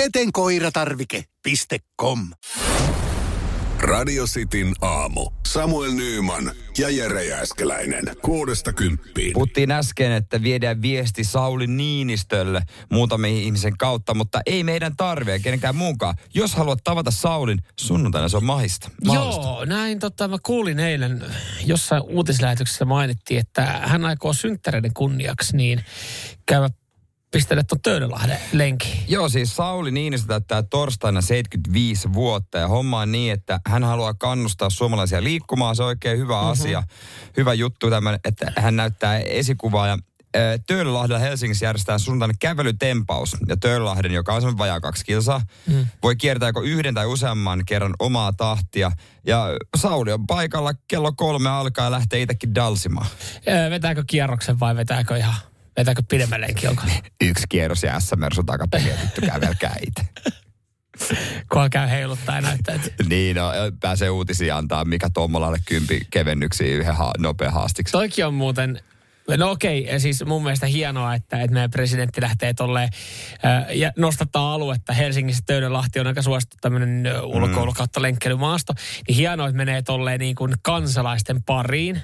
Petenkoiratarvike.com Radio Cityn aamu. Samuel Nyyman ja Jere Jääskeläinen. Kuudesta kymppiin. Puhuttiin äsken, että viedään viesti Sauli Niinistölle muutamien ihmisen kautta, mutta ei meidän tarvitse kenenkään muunkaan. Jos haluat tavata Saulin, sunnuntaina se on mahista. mahdollista. Joo, näin tota, mä kuulin eilen jossain uutislähetyksessä mainittiin, että hän aikoo synttäreiden kunniaksi niin käydä pistellä tuon Töölölahden lenki. Joo, siis Sauli Niinistö täyttää torstaina 75 vuotta ja homma on niin, että hän haluaa kannustaa suomalaisia liikkumaan. Se on oikein hyvä mm-hmm. asia, hyvä juttu tämän, että hän näyttää esikuvaa ja Töölölahdella Helsingissä järjestetään sunnuntaina kävelytempaus. Ja Töölölahden, joka on semmoinen vajaa kaksi kilsaa, mm. voi kiertää joko yhden tai useamman kerran omaa tahtia. Ja Sauli on paikalla, kello kolme alkaa ja lähtee itsekin dalsimaan. Öö, vetääkö kierroksen vai vetääkö ihan, vetääkö pidemmällekin onko? Yksi kierros ja S-mersu takapeliä, vittu kävelkää itse. Kunhan käy heiluttaa ja näyttää, että niin, no, pääsee uutisia antaa, mikä Tommolalle kympi kevennyksiä yhden ha- nopea haastiksi. Toikin on muuten, no okei, siis mun mielestä hienoa, että, että meidän presidentti lähtee tolleen äh, ja nostattaa aluetta. Helsingissä Töölönlahti on aika suosittu tämmöinen ulkoilu kautta lenkkeilymaasto. Niin hienoa, että menee tolleen niin kuin kansalaisten pariin.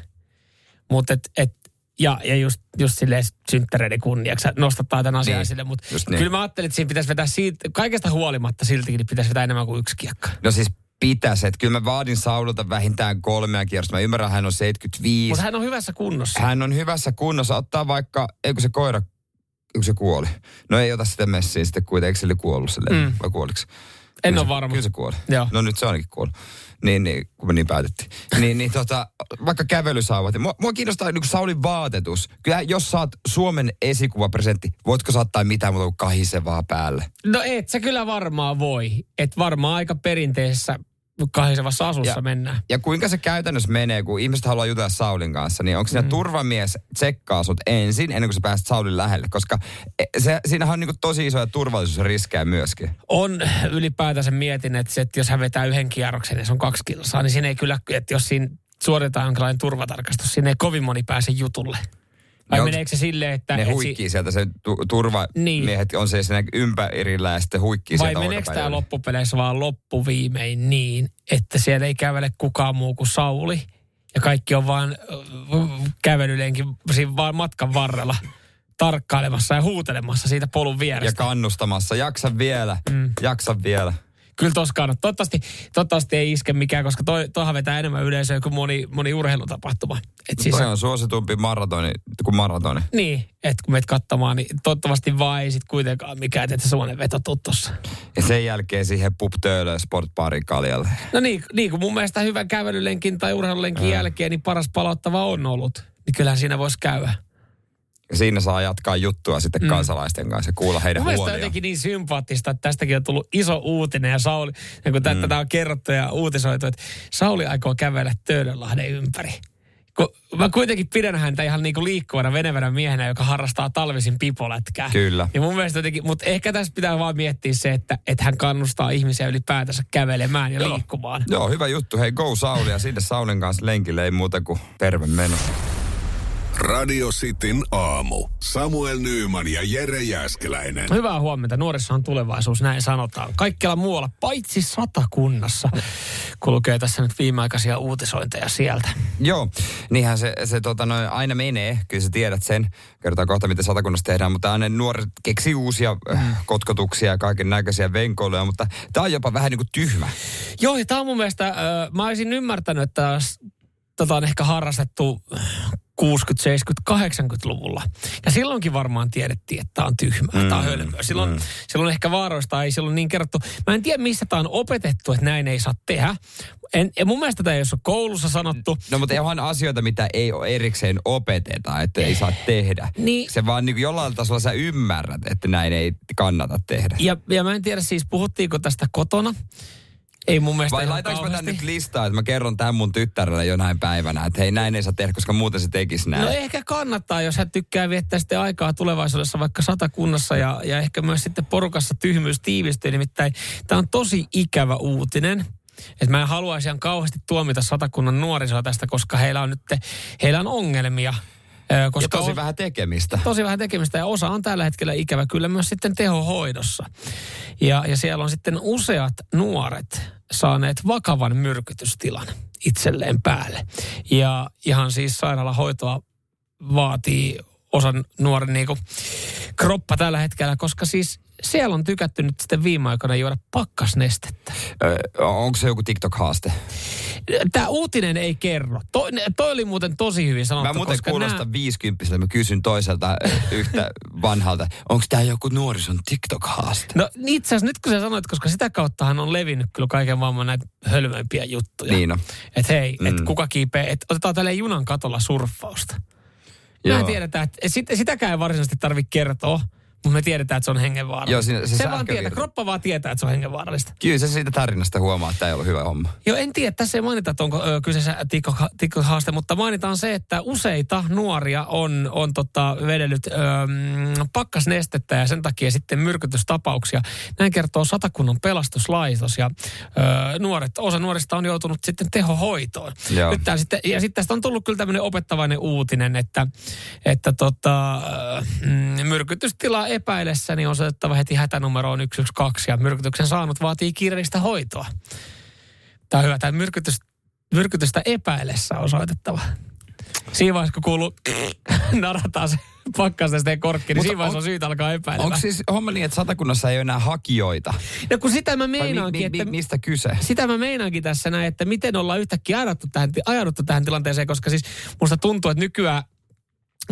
Mutta et, et, ja, ja just, just silleen synttäreiden kunniaksi nostattaa tämän asian Niin, esille. Mutta niin. kyllä mä ajattelin, että siinä pitäisi vetää siitä, kaikesta huolimatta siltikin, niin pitäisi vetää enemmän kuin yksi kiekka. No siis pitäisi, että kyllä mä vaadin Saulilta vähintään kolmea kierrosta. Mä ymmärrän, hän on 75. Mutta hän on hyvässä kunnossa. Hän on hyvässä kunnossa. Ottaa vaikka, eikö se koira, eikö se kuoli? No ei ota sitä messiä sitten kuitenkin, eikö se oli kuollut sille, mm. vai kuoliko? En Kyllä ole varma. Kyllä se kuoli. Joo. No nyt se onkin kuollut. Niin, niin, kun me niin päätettiin. niin, niin tota, vaikka kävelysauvat. Mua, mua kiinnostaa niin Saulin vaatetus. Kyllä jos saat Suomen esikuvapresentti, voitko saattaa mitään muuta kuin kahisevaa päälle? No et sä kyllä varmaan voi. Et varmaan aika perinteisessä kahisevassa asussa Ja- mennään. Ja kuinka se käytännössä menee, kun ihmiset haluaa jutella Saulin kanssa, niin onko siinä mm. turvamies tsekkaa sut ensin, ennen kuin sä pääset Saulin lähelle? Koska e, se, siinähän on niinku tosi isoja turvallisuusriskejä myöskin. On ylipäätänsä mietin, että, se, että jos hän vetää yhden kierroksen ja se on kaksi kilsaa, niin siinä ei kyllä, että jos siinä suoritetaan jonkinlainen turvatarkastus, siinä ei kovin moni pääse jutulle. Vai onks- meneekö se silleen, että... Ne et si- huikkii sieltä, se tu, turvamiehet on se siinä ympärillä ja sitten huikkii vai sieltä meneekö tämä loppupeleissä vaan loppuviimein niin, että siellä ei kävele kukaan muu kuin Sauli ja kaikki on vaan äh, kävelylenkin siinä vaan matkan varrella tarkkailemassa ja huutelemassa siitä polun Ja vierestä. kannustamassa. Jaksa vielä, mm. jaksa vielä. Kyllä tos kannattaa. Toivottavasti, toivottavasti ei iske mikään, koska toi, toihan vetää enemmän yleisöä kuin moni, moni urheilutapahtuma. Et siis, Toi on suositumpi maratoni kuin maratoni. niin, että kun meet katsomaan, niin toivottavasti vaan ei sit kuitenkaan mikään, että semmoinen veto tuu tossa. Ja sen jälkeen siihen pubtöölöön sportbaarin kaljalle. No niin, niin kuin mun mielestä hyvän kävelylenkin tai urheilulenkin jälkeen, niin paras palauttava on ollut. Niin kyllähän siinä voisi käydä. Siinä saa jatkaa juttua sitten mm. kansalaisten kanssa ja kuulla heidän Mun mielestä on huoliaan. jotenkin niin sympaattista, että tästäkin on tullut iso uutinen ja Sauli, ja kun mm. tätä on kerrottu ja uutisoitu, että Sauli aikoo kävellä Töölönlahden ympäri. Kun mä kuitenkin pidän häntä ihan niinku liikkuvana venevänä miehenä, joka harrastaa talvisin pipolätkää. Kyllä. Ja mun mielestä jotenkin, mutta ehkä tässä pitää vaan miettiä se, että, että hän kannustaa ihmisiä ylipäätänsä kävelemään ja liikkumaan. Joo, hyvä juttu. Hei, go Sauli ja sinne Saulin kanssa lenkille ei muuta kuin terve meno. Radio Cityn aamu. Samuel Nyyman ja Jere Jääskeläinen. Hyvää huomenta. Nuorissa on tulevaisuus, näin sanotaan. Kaikkialla muualla, paitsi satakunnassa, kulkee tässä nyt viimeaikaisia uutisointeja sieltä. Joo, niinhän se, se tota, noin, aina menee. Kyllä sä tiedät sen. Kerrotaan kohta, miten satakunnassa tehdään. Mutta aina nuoret keksii uusia mm. kotkotuksia ja kaiken näköisiä venkoiluja. Mutta tämä on jopa vähän niin kuin tyhmä. Joo, ja tämä on mun mielestä, äh, mä olisin ymmärtänyt, että tota on ehkä harrastettu 60, 70, 80-luvulla. Ja silloinkin varmaan tiedettiin, että tämä on tyhmää, mm, tämä on hölmöä. Silloin, mm. silloin ehkä vaaroista ei silloin niin kerrottu. Mä en tiedä, missä tämä on opetettu, että näin ei saa tehdä. En, ja mun mielestä tämä ei ole koulussa sanottu. No mutta onhan asioita, mitä ei ole erikseen opeteta, että ei saa tehdä. Niin. Se vaan niin kuin jollain tasolla sä ymmärrät, että näin ei kannata tehdä. Ja, ja mä en tiedä siis, puhuttiinko tästä kotona. Ei mun mielestä Vai laitanko mä tän nyt listaa, että mä kerron tämän mun tyttärelle jonain päivänä, että hei näin ei saa tehdä, koska muuten se tekisi näin. No ehkä kannattaa, jos hän tykkää viettää sitten aikaa tulevaisuudessa vaikka satakunnassa ja, ja ehkä myös sitten porukassa tyhmyys tiivistyy. Nimittäin tämä on tosi ikävä uutinen. Että mä en haluaisi ihan kauheasti tuomita satakunnan nuorisoa tästä, koska heillä on nyt, heillä on ongelmia. Ö, ja Koska tosi on- vähän tekemistä. tosi vähän tekemistä ja osa on tällä hetkellä ikävä kyllä myös sitten tehohoidossa. Ja, ja siellä on sitten useat nuoret saaneet vakavan myrkytystilan itselleen päälle. Ja ihan siis sairaalahoitoa vaatii osan nuoren niinku kroppa tällä hetkellä, koska siis siellä on tykätty nyt sitten viime aikoina juoda pakkasnestettä. Ö, onko se joku TikTok-haaste? Tämä uutinen ei kerro. To, toi oli muuten tosi hyvin sanottu. Mä muuten koska kuulostan nää- 50 mä kysyn toiselta yhtä vanhalta, onko tämä joku nuorison TikTok-haaste? No itse asiassa nyt kun sä sanoit, koska sitä kauttahan on levinnyt kyllä kaiken maailman näitä hölmöimpiä juttuja. Niin on. Että hei, mm. Mm. kuka kiipee, että otetaan tälle junan katolla surffausta. Joo. Mä tiedetään, että sit, sitäkään ei varsinaisesti tarvitse kertoa, mutta me tiedetään, että se on hengenvaarallista. Joo, siinä- se se vaan tietää, kroppa vaan tietää, että se on hengenvaarallista. Kyllä se siitä tarinasta huomaa, että tämä ei ollut hyvä homma. Joo, en tiedä, tässä ei mainita, että onko ö, kyseessä tikko- tikko-haaste, mutta mainitaan se, että useita nuoria on, on tota, vedellyt ö, pakkasnestettä ja sen takia sitten myrkytystapauksia. Näin kertoo Satakunnan pelastuslaitos ja ö, nuoret, osa nuorista on joutunut sitten tehohoitoon. Joo. Nyt tää sitten, ja sitten tästä on tullut kyllä tämmöinen opettavainen uutinen, että, että tota, ö, mm, myrkytystila epäilessä niin on soitettava heti hätänumeroon 112 ja myrkytyksen saanut vaatii kiireellistä hoitoa. Tämä on hyvä. Tämä myrkytys, myrkytystä epäilessä on soitettava. Siinä vaiheessa, kun kuuluu, narataan se pakkasesta ja korkki, niin siinä vaiheessa on, on- syytä alkaa epäilemään. Onko siis homma niin, että satakunnassa ei ole enää hakijoita? No kun sitä mä Vai mi, meinaankin, mi, mi, että... mistä kyse? Sitä mä meinaankin tässä näin, että miten ollaan yhtäkkiä ajauduttu tähän, ajauduttu tähän tilanteeseen, koska siis musta tuntuu, että nykyään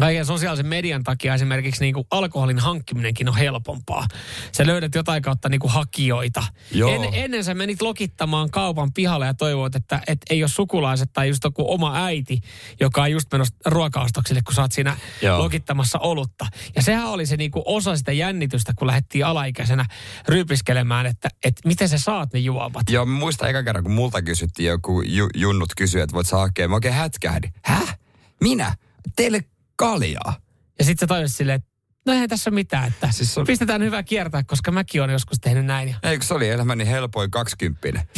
kaiken sosiaalisen median takia esimerkiksi niin kuin alkoholin hankkiminenkin on helpompaa. Sä löydät jotain kautta niin kuin hakijoita. Joo. En, ennen sä menit lokittamaan kaupan pihalle ja toivoit, että et ei ole sukulaiset tai just joku oma äiti, joka on just menossa ruokaostoksille, kun sä oot siinä Joo. lokittamassa olutta. Ja sehän oli se niin kuin osa sitä jännitystä, kun lähdettiin alaikäisenä ryypiskelemään, että, että miten sä saat ne juomat. Joo, mä muistan eka kerran, kun multa kysyttiin joku ju, junnut kysyä, että voit sä hakea. Mä oikein hätkähdin. Häh? Minä? Teille kaljaa? Ja sitten sä tajusit silleen, että no eihän tässä mitään, että Siis on- pistetään hyvä kiertää, koska mäkin olen joskus tehnyt näin. Ja... Eikö se oli elämäni helpoin kaksikymppinen?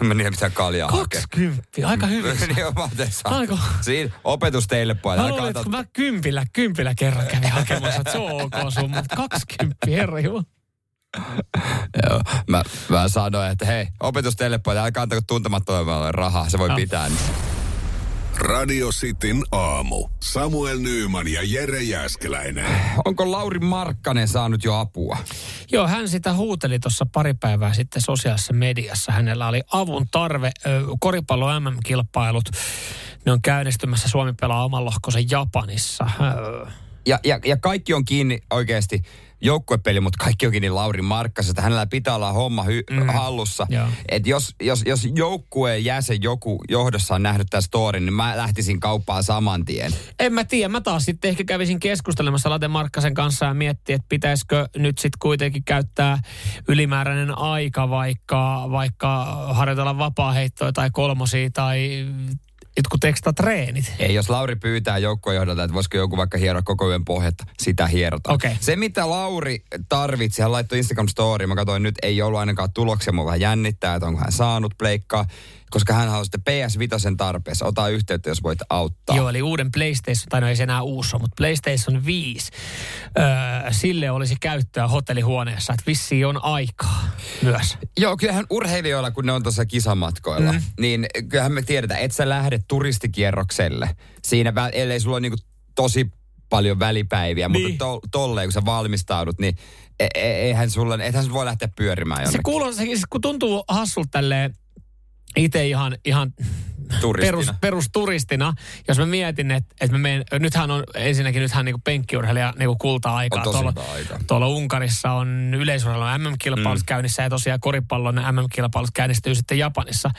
Mä en mitään kaljaa. 20, aika hyvin. niin mä Aiko? Siinä opetus teille pojat. Mä luulin, että kun mä kympillä, kympillä kerran kävin hakemassa, että se on ok sun, mutta 20, herra jumala. Joo, mä, mä sanoin, että hei, opetus teille pojat, älkää antako tuntemattomalle rahaa, se voi Joo. pitää. Radio Cityn aamu. Samuel Nyyman ja Jere Jäskeläinen. Onko Lauri Markkanen saanut jo apua? Joo, hän sitä huuteli tuossa pari päivää sitten sosiaalisessa mediassa. Hänellä oli avun tarve. Koripallo MM-kilpailut, ne on käynnistymässä. Suomi pelaa oman lohkonsa Japanissa. Ja, ja, ja kaikki on kiinni oikeasti joukkuepeli, mutta kaikki on kiinni Lauri Markkasesta. Hänellä pitää olla homma hy- mm. hallussa. Et jos, jos, jos joukkueen jäsen joku johdossa on nähnyt tämän storin, niin mä lähtisin kauppaan saman tien. En mä tiedä, mä taas sitten ehkä kävisin keskustelemassa Late Markkasen kanssa ja miettiä, että pitäisikö nyt sitten kuitenkin käyttää ylimääräinen aika vaikka, vaikka harjoitella vapaaheittoa tai kolmosia tai jotkut ekstra treenit. Ei, jos Lauri pyytää joukkueen johdolta, että voisiko joku vaikka hieroa koko yön pohjetta, sitä hierotaan. Okei. Se, mitä Lauri tarvitsi, hän laittoi Instagram story, mä katsoin nyt, ei ollut ainakaan tuloksia, mua vähän jännittää, että onko hän saanut pleikkaa, koska hän halusi sitten PS Vitosen tarpeessa. Ota yhteyttä, jos voit auttaa. Joo, eli uuden PlayStation, tai no ei se enää uusi mutta PlayStation 5, öö, sille olisi käyttöä hotellihuoneessa, että vissiin on aikaa myös. Joo, kyllähän urheilijoilla, kun ne on tuossa kisamatkoilla, mm. niin kyllähän me tiedetään, että sä lähdet turistikierrokselle. Siinä, ellei sulla ole niinku tosi paljon välipäiviä, niin. Mutta to, tolleen, kun sä valmistaudut, niin e- e- eihän sulla, ethän sä voi lähteä pyörimään Se jonnekin kuulostaa, siis kun tuntuu hassulta tälleen itse ihan, ihan turistina. perus, perusturistina, jos mä mietin, että, että mä menen, nythän on ensinnäkin nythän niinku penkkiurheilija niinku kulta-aikaa. On tuolla, aika. tuolla Unkarissa on yleisurheilun MM-kilpailut mm. käynnissä ja tosiaan koripallon MM-kilpailut käynnistyy sitten Japanissa.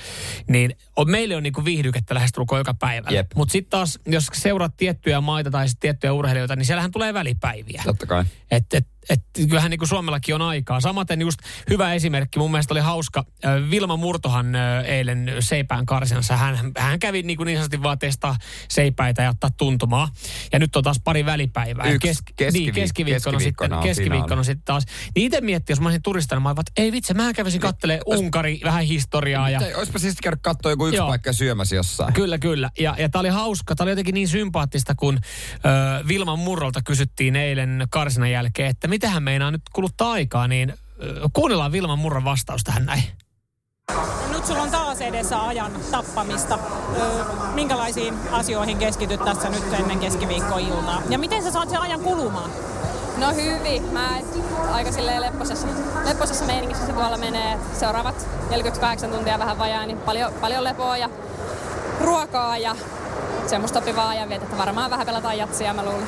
Niin on, meille on niinku viihdykettä lähestulkoon joka päivä. Mutta sitten taas, jos seuraat tiettyjä maita tai tiettyjä urheilijoita, niin siellähän tulee välipäiviä. Totta kai. Et, et, et kyllähän niin kuin Suomellakin on aikaa. Samaten just hyvä esimerkki, mun mielestä oli hauska. Vilma Murtohan eilen Seipään karsinassa, hän, hän kävi niin, kuin niin sanotusti vaan testaa seipäitä ja ottaa tuntumaa. Ja nyt on taas pari välipäivää. Yksi keskiviik- niin, keskiviik- keskiviikkona, sitten, keskiviikkona on keskiviikkona sitten taas. Niin itse miettii, jos mä olisin turistana, mä olisin, ei vitsi, mä kävisin kattelee Unkari, vähän historiaa. Ja, Olisipa siis käydä katsoa joku yksi Joo. paikka syömässä jossain. Kyllä, kyllä. Ja, ja tämä oli hauska. Tämä oli jotenkin niin sympaattista, kun ö, Vilman Murrolta kysyttiin eilen karsinan jälkeen, että mitä hän meinaa nyt kuluttaa aikaa, niin kuunnellaan Vilman Murron vastaus tähän näin. Nyt sulla on taas edessä ajan tappamista. Minkälaisiin asioihin keskityt tässä nyt ennen keskiviikkoiltaa? Ja miten sä saat sen ajan kulumaan? No hyvin. Mä aika silleen lepposessa, lepposessa meiningissä se tuolla menee. Seuraavat 48 tuntia vähän vajaa, niin paljon, paljon lepoa ja ruokaa ja semmoista sopivaa ajanvietettä. Varmaan vähän pelataan jatsia, mä luulen.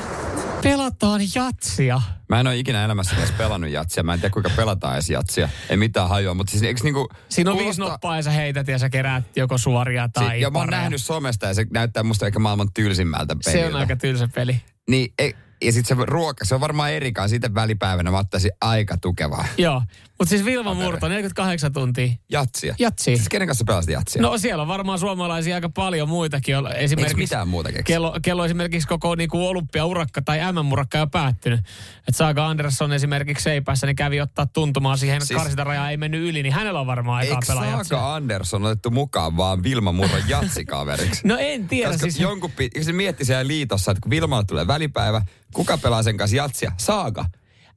Pelataan jatsia. Mä en ole ikinä elämässä edes pelannut jatsia. Mä en tiedä kuinka pelataan edes jatsia. Ei mitään hajua, mutta siis eikö niinku... Siinä on viisi kuulostaa- noppaa ja sä heität ja sä keräät joko suoria tai Si- ja mä oon nähnyt somesta ja se näyttää musta ehkä maailman tylsimmältä peliltä. Se on aika tylsä peli. Niin, ei, ja sitten se ruoka, se on varmaan erikaan. Siitä välipäivänä mä ottaisin aika tukevaa. Joo. Mutta siis Vilma Murto, 48 tuntia. Jatsia. Jatsia. Siis kenen kanssa pelasit jatsia? No siellä on varmaan suomalaisia aika paljon muitakin. Eikö Esimerkiksi mitään muuta keksi? kello, kello esimerkiksi koko niinku olympiaurakka tai MM-urakka jo päättynyt. Että Saaga Andersson esimerkiksi Seipässä, niin kävi ottaa tuntumaan siihen Siis- siis, karsintarajaa ei mennyt yli, niin hänellä on varmaan aikaa Eikö pelaa jatsia. Saaka Andersson otettu mukaan vaan Vilma Murron jatsikaveriksi? No en tiedä. Koska siis, jonkun se mietti siellä liitossa, että kun Vilmalle tulee välipäivä, kuka pelaa sen kanssa jatsia?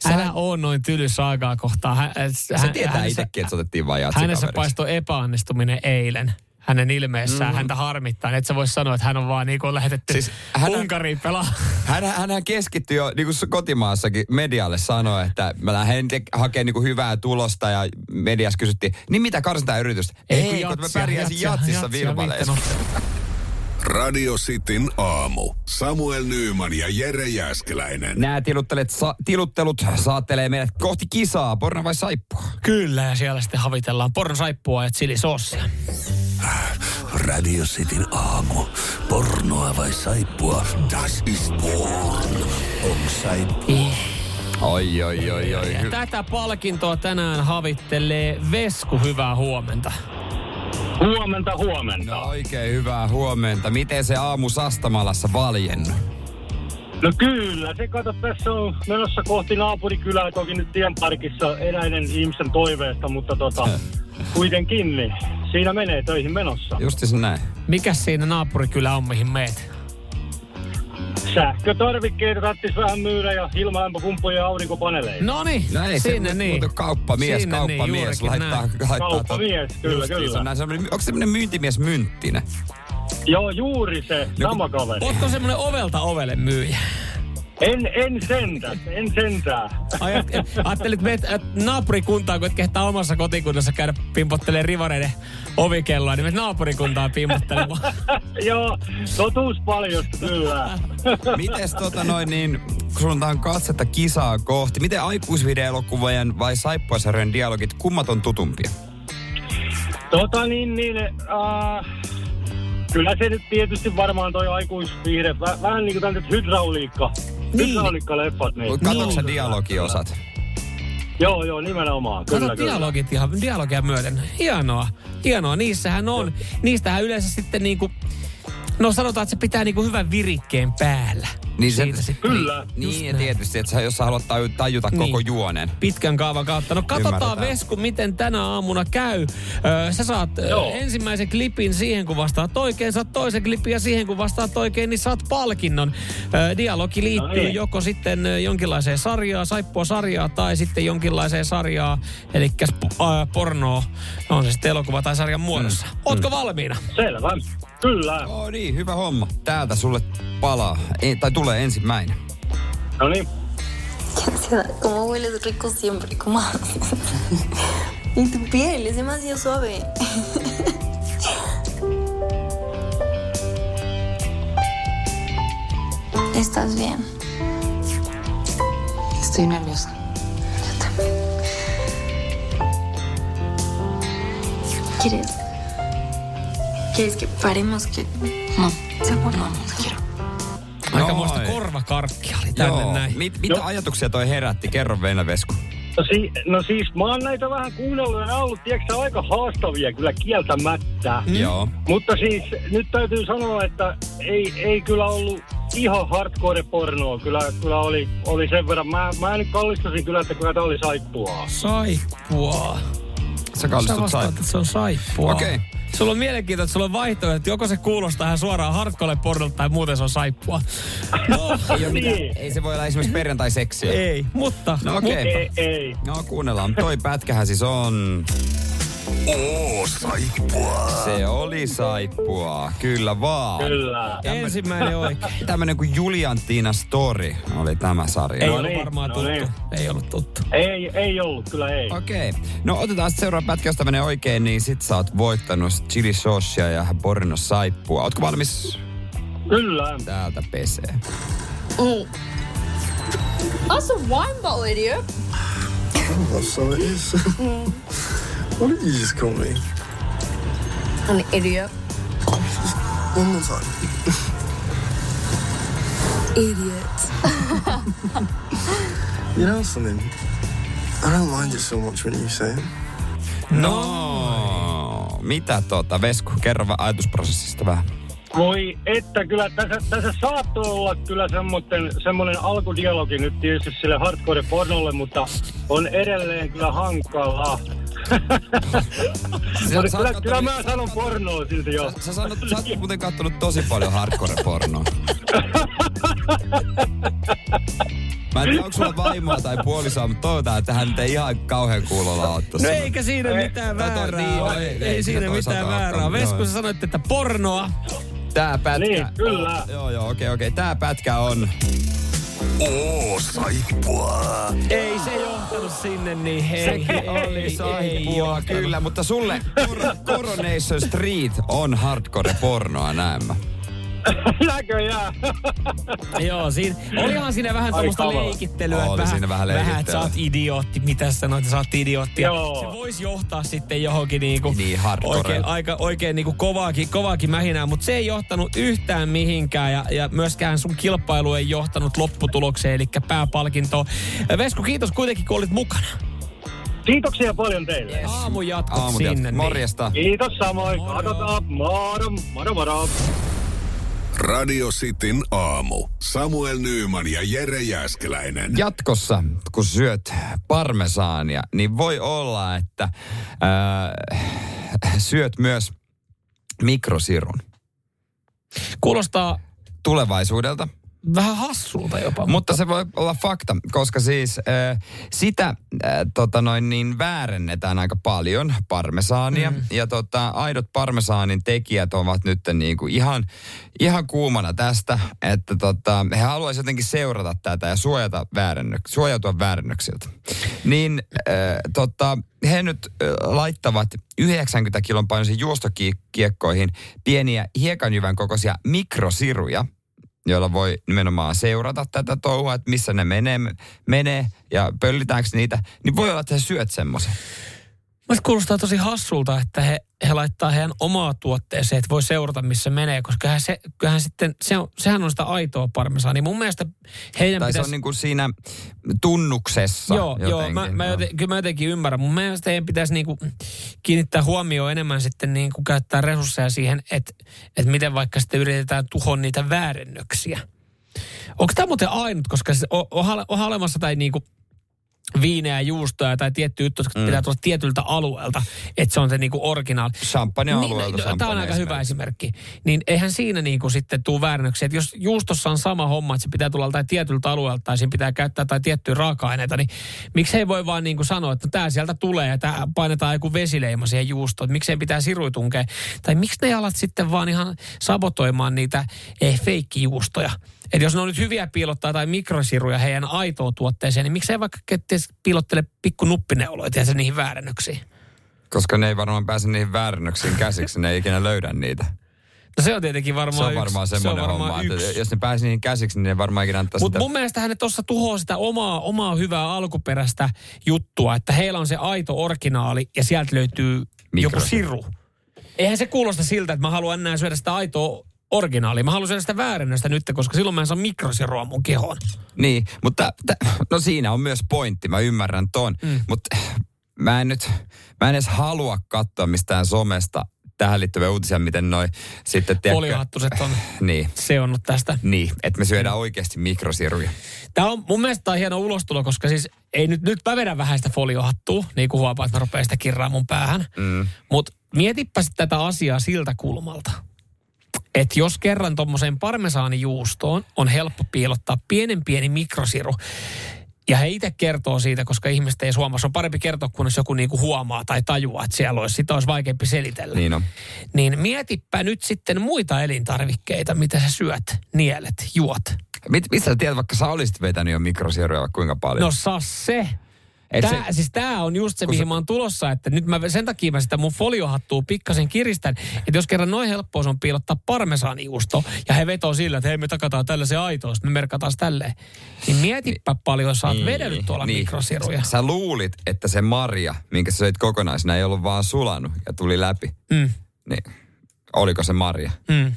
Saaka. älä on noin tyly Saagaa kohtaan. Hän, Se tietää itsekin, että se otettiin vain Hänessä paistoi epäonnistuminen eilen hänen ilmeessään. Mm. Häntä harmittaa. Et sä vois sanoa, että hän on vaan niinku lähetetty Siis hän- Unkariin pelaa. Hän, hänhän keskittyi jo niin kuin kotimaassakin medialle sanoa, että mä lähden hakemaan niin kuin hyvää tulosta ja mediassa kysyttiin, niin mitä karsintayritystä? Ei, kun Ei kun mä pärjäsin jatsissa Vilmalle. viittanut. Radio Cityn aamu. Samuel Nyyman ja Jere Jäskeläinen. Nämä tiluttelut, sa, tiluttelut saattelee meidät kohti kisaa, porno vai saippua? Kyllä, ja siellä sitten havitellaan pornosaippua ja chilisoosia. Radio Cityn aamu. Pornoa vai saippua? Das ist porn. On saippua. Oi, oi, oi, oi. Tätä palkintoa tänään havittelee Vesku, hyvää huomenta. Huomenta, huomenta. No oikein hyvää huomenta. Miten se aamu Sastamalassa valjennut? No kyllä, se kato, tässä on menossa kohti naapurikylää, toki nyt tienparkissa eräiden ihmisen toiveesta, mutta tota, kuitenkin, niin siinä menee töihin menossa. Justi näin. Mikäs siinä naapurikylä on, mihin meet? Sähkötarvikkeita tarvitsisi vähän myydä ja ilmalämpöpumppuja ja aurinkopaneeleita. No niin, No ei sinne se, niin. Mutta kauppamies, Sinne niin, kauppamies juurikin laittaa, näin. laittaa Kauppamies, kyllä, Justiinsa kyllä. Näin, semmoinen, onko semmoinen myyntimies mynttinen? Joo, juuri se, No sama kaveri. Ootko semmoinen ovelta ovelle myyjä? En, en sentään, en sentään. Ai, et- Ajattelit, että meet et naapurikuntaan, kun et kehtaa omassa kotikunnassa käydä pimpottelemaan rivareiden ovikelloa, niin meet naapurikuntaan pimpottelemaan. Joo, totuus paljon, kyllä. Mites tota noin niin, kun suuntaan katsetta kisaa kohti, miten aikuisvideoelokuvien vai saippuasarjojen dialogit, kummat on tutumpia? Tota niin, niin, äh, kyllä se nyt tietysti varmaan toi aikuisviihde, väh, vähän niin kuin tämmöiset hydrauliikka, Niin. hydrauliikkaleffat. Niin. Katoksa sä dialogiosat? Joo, joo, nimenomaan, kyllä, Kato kyllä. dialogit ihan, dialogia myöten. Hienoa, hienoa. Niissähän on, niistähän yleensä sitten niinku, no sanotaan, että se pitää niinku hyvän virikkeen päällä. Niin se- Siitä sitten. Kyllä. Niin, ja tietysti, että sä, jos sä haluat taju- tajuta Niin. koko juonen. pitkän kaavan kautta. No katsotaan Ymmärretään. Vesku, miten tänä aamuna käy. Öö, sä saat Joo. ensimmäisen klipin siihen, kun vastaat oikein. Saat toisen klipin ja siihen, kun vastaat oikein, niin saat palkinnon. Öö, dialogi liittyy No niin. joko sitten jonkinlaiseen sarjaan, saippua sarjaa, tai sitten jonkinlaiseen sarjaa, eli sp- äh, pornoa, on se sitten elokuva tai sarjan muodossa. Mm. Ootko valmiina? Selvä, kyllä. Oh niin, hyvä homma. Täältä sulle palaa, e, tai tulee ensimmäinen. No niin, Qué ansiedad, cómo hueles rico siempre, como... y tu piel es demasiado suave. ¿Estás bien? Estoy nerviosa. Yo también. ¿Quieres? ¿Quieres que paremos? Que... No, seguro no, no quiero. Aikamoista korvakarkkia oli tänne Joo. näin. Mit, mitä ajatuksia toi herätti? Kerro Venä Vesku. No, si- no siis mä oon näitä vähän kuunnellut ja nämä on ollut tiedätkö, aika haastavia kyllä kieltämättä. Mm. Joo. Mutta siis nyt täytyy sanoa, että ei, ei kyllä ollut ihan hardcore pornoa. Kyllä, kyllä oli, oli sen verran. Mä, mä nyt kallistasin kyllä, että kyllä tää oli saippua. Saippua. Sä Sä kallistut vastaat, saippua. että se on saippua. Okei. Sulla on mielenkiintoista, että sulla on vaihtoehto, että joko se kuulostaa ihan suoraan hardcore pornolta tai muuten se on saippua. No, Ei, ole mitään, Niin. ei se voi olla esimerkiksi perjantai-seksiä. ei, mutta... No okei. Ei, ei. No kuunnellaan. Toi pätkähän siis on... Oo, saippua. Se oli saippua. Kyllä vaan. Kyllä. Ensimmäinen oikein. Tämmönen kuin Juliantina Story oli tämä sarja. Ei No ollut niin, varmaan no tuttu. niin. Ei ollut tuttu. Ei, ei ollut, kyllä ei. Okei. Okay. No otetaan sitten seuraava pätkä, jos menee oikein, niin sit sä oot voittanut chili saucea ja Borno saippua. Ootko valmis? Kyllä. Täältä pesee. That's a wine bottle, idiot. Oh, so it is. What did you just call me? An idiot. One more time. Idiot. You know something? I don't mind it so much when you say it. No. Mitä tota, Vesku, kerro vaan ajatusprosessista vähän. Voi että kyllä tässä, tässä saattoi olla kyllä semmoinen, semmoinen alkudialogi nyt tietysti sille hardcore pornolle, mutta on edelleen kyllä hankala. Sä Mutta kyllä, kattonut- kyllä mä sanon pornoa silti jo. Sä, sanot, sä oot muuten kattonut tosi paljon hardcore-pornoa. Mä en tiedä, onko sulla vaimoa tai puolisoa, mutta toivotaan, että hän ei ihan kauhean kuulolla ole. No eikä siinä mitään väärää niin, ole. ei- Ei, ei siinä mitään väärää. Vesku, sä sanoit, että pornoa. Tää pätkä... Niin, kyllä. Joo, joo, okei, okei. Tää pätkä on... Oo, saippua. Ei se johtanut sinne, niin hei. Sekin oli saippua, kyllä, mutta sulle Cor- Coronation Street on hardcore-pornoa näemmä. Näköjään. Joo, siinä, olihan siinä vähän tuommoista leikittelyä. Oli että siinä vähän Vähän, että leikittelyä. sä oot idiootti. Mitä sä sanoit, että sä oot idiootti. Joo. Se voisi johtaa sitten johonkin niinku Niin, hardcore. oikein, aika, oikein niinku kovaakin, kovaakin mähinää, mutta se ei johtanut yhtään mihinkään ja, ja myöskään sun kilpailu ei johtanut lopputulokseen, eli pääpalkintoon. Vesku, kiitos kuitenkin, kun olit mukana. Kiitoksia paljon teille. Aamu jatkot Aamut sinne. sinne, morjesta. Kiitos samoin. Moro. Katsotaan. Moro, moro, moro. Radio Cityn aamu. Samuel Nyyman ja Jere Jäskeläinen. Jatkossa, kun syöt parmesaania, niin voi olla, että ää, syöt myös mikrosirun Kuulostaa tulevaisuudelta. Vähän hassulta jopa. Mutta se voi olla fakta, koska siis äh, sitä äh, tota noin niin väärennetään aika paljon, parmesaania. Mm. Ja tota, aidot parmesaanin tekijät ovat nyt niin kuin ihan, ihan kuumana tästä, että tota, he haluaisivat jotenkin seurata tätä ja suojata väärennök, suojautua väärennöksiltä. Niin äh, tota, he nyt äh, laittavat 90 kilon painoisiin juostokiekkoihin pieniä hiekanjyvän kokoisia mikrosiruja, joilla voi nimenomaan seurata tätä touhua, että missä ne menee, menee ja pöllitäänkö niitä, niin voi olla, että sä syöt semmoisen. Mielestäni kuulostaa tosi hassulta, että he, he laittaa heidän omaa tuotteeseen, että voi seurata, missä menee, koska kyllähän, se, kyllähän sitten, se on, sehän on sitä aitoa parmesaania. Mun mielestä heidän Tai se pitäisi... on niin kuin siinä tunnuksessa Joo, joo jotenkin. mä, mä joo. joten, kyllä mä jotenkin ymmärrän. Mun mielestä heidän pitäisi niinku kiinnittää huomioon enemmän sitten niinku käyttää resursseja siihen, että, että miten vaikka sitten yritetään tuhon niitä väärennöksiä. Onko tämä muuten ainut, koska se on, onhan onhan olemassa tai niinku viineä, juustoja tai tietty juttu, jotka mm. pitää tulla tietyltä alueelta, että se on se niinku originaali. Champagne alueelta Niin, Tämä on aika hyvä esimerkki. Niin eihän siinä niinku sitten tuu väärännöksiä. Että jos juustossa on sama homma, että se pitää tulla tai tietyltä alueelta tai siinä pitää käyttää tai tiettyjä raaka-aineita, niin miksi ei voi vaan niinku sanoa, että tämä sieltä tulee ja tää painetaan joku vesileima siihen juustoon. Että miksei pitää sirui tunkea. Tai miksi ne alat sitten vaan ihan sabotoimaan niitä eh, feikkijuustoja. Että jos ne on nyt hyviä piilottaa tai mikrosiruja heidän aitoon tuotteeseen, niin miksei vaikka piilottele pikku nuppineuloita ja se niihin väärännöksiin. Koska ne ei varmaan pääse niihin väärännöksiin käsiksi, ne ei ikinä löydä niitä. No se on tietenkin varmaan Se on varmaan yksi. semmoinen se on varmaan homma, että jos ne pääsee niihin käsiksi, niin ne varmaan ikinä antaa Mutta mun mielestä ne tuossa tuhoaa sitä omaa, omaa hyvää alkuperäistä juttua, että heillä on se aito originaali ja sieltä löytyy joku Mikrosiru. siru. Eihän se kuulosta siltä, että mä haluan enää syödä sitä aitoa originaali. Mä syödä sitä väärennöstä nyt, koska silloin mä en saa mikrosirua mun kehoon. Niin, mutta t- no siinä on myös pointti, mä ymmärrän ton. Mm. Mutta mä en nyt, mä en edes halua katsoa mistään somesta tähän liittyviä uutisia, miten noi sitten... tiedätkö- Foliohattuset on Niin, seonnut tästä. niin, että me syödään oikeasti mikrosiruja. Tämä on mun mielestä tää on hieno ulostulo, koska siis ei nyt, nyt mä vedän vähän sitä foliohattua, niin kuin huomaa, että mä rupean sitä kirraa mun päähän. Mm. Mutta mietipä tätä asiaa siltä kulmalta. Että jos kerran tuommoiseen parmesaanijuustoon on helppo piilottaa pienen pieni mikrosiru, ja he itse kertoo siitä, koska ihmiset ei huomaa. Se on parempi kertoa, kun jos joku niinku huomaa tai tajuaa, että siellä olisi. Sitä olisi vaikeampi selitellä. Niin on. Niin mietipä nyt sitten muita elintarvikkeita, mitä sä syöt, nielet, juot. Mit, mistä sä tiedät, vaikka sä olisit vetänyt jo mikrosiruja vaikka kuinka paljon? No saa se. Et Tää, se, siis tämä on just se, mihin sä- mä oon tulossa, että nyt mä sen takia mä sitä mun foliohattua pikkasen kiristän, että jos kerran noin helppoa se on piilottaa parmesaanijuusto, ja he vetoo sillä, että hei me takataan tällaisen aitoista, me merkataan tälleen, niin mietipä paljon sä oot niin, vedellyt tuolla niin. mikrosiruja. Sä luulit, että se marja, minkä sä söit kokonaisena, ei ollut vaan sulanut ja tuli läpi. Mm. Niin, oliko se marja? Mm.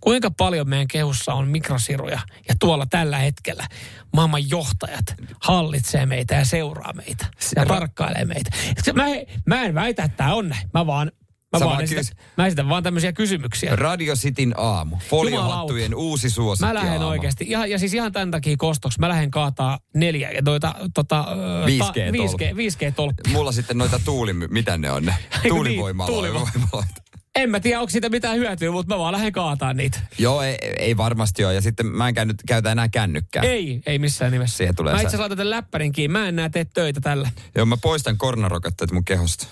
Kuinka paljon meidän kehussa on mikrosiruja ja tuolla tällä hetkellä maailman johtajat hallitsee meitä ja seuraa meitä ja tarkkailee meitä. Mä, mä en väitä, että tämä on näin. Mä vaan, mä Sä vaan esitän, kys- mä esitän vaan tämmöisiä kysymyksiä. Radio Cityn aamu. Foliohattujen uusi suosikki Mä lähden aamu. oikeasti, ja, ja siis ihan tämän takia kostoksi, mä lähden kaataa neljä, ja noita, tota, ö, 5G-tolppi. 5G, 5G-tolppi. Mulla sitten noita tuuli, mitä ne on ne? Niin? Tuulivoimaloita. En mä tiedä, onko siitä mitään hyötyä, mutta mä vaan lähden kaataa niitä. Joo, ei, ei varmasti ole. Ja sitten mä en käynyt, käytä enää kännykkää. Ei, ei missään nimessä. Siihen tulee mä itse laitan tämän läppärin kiinni. Mä en näe tee töitä tällä. Joo, mä poistan koronarokotteet mun kehosta.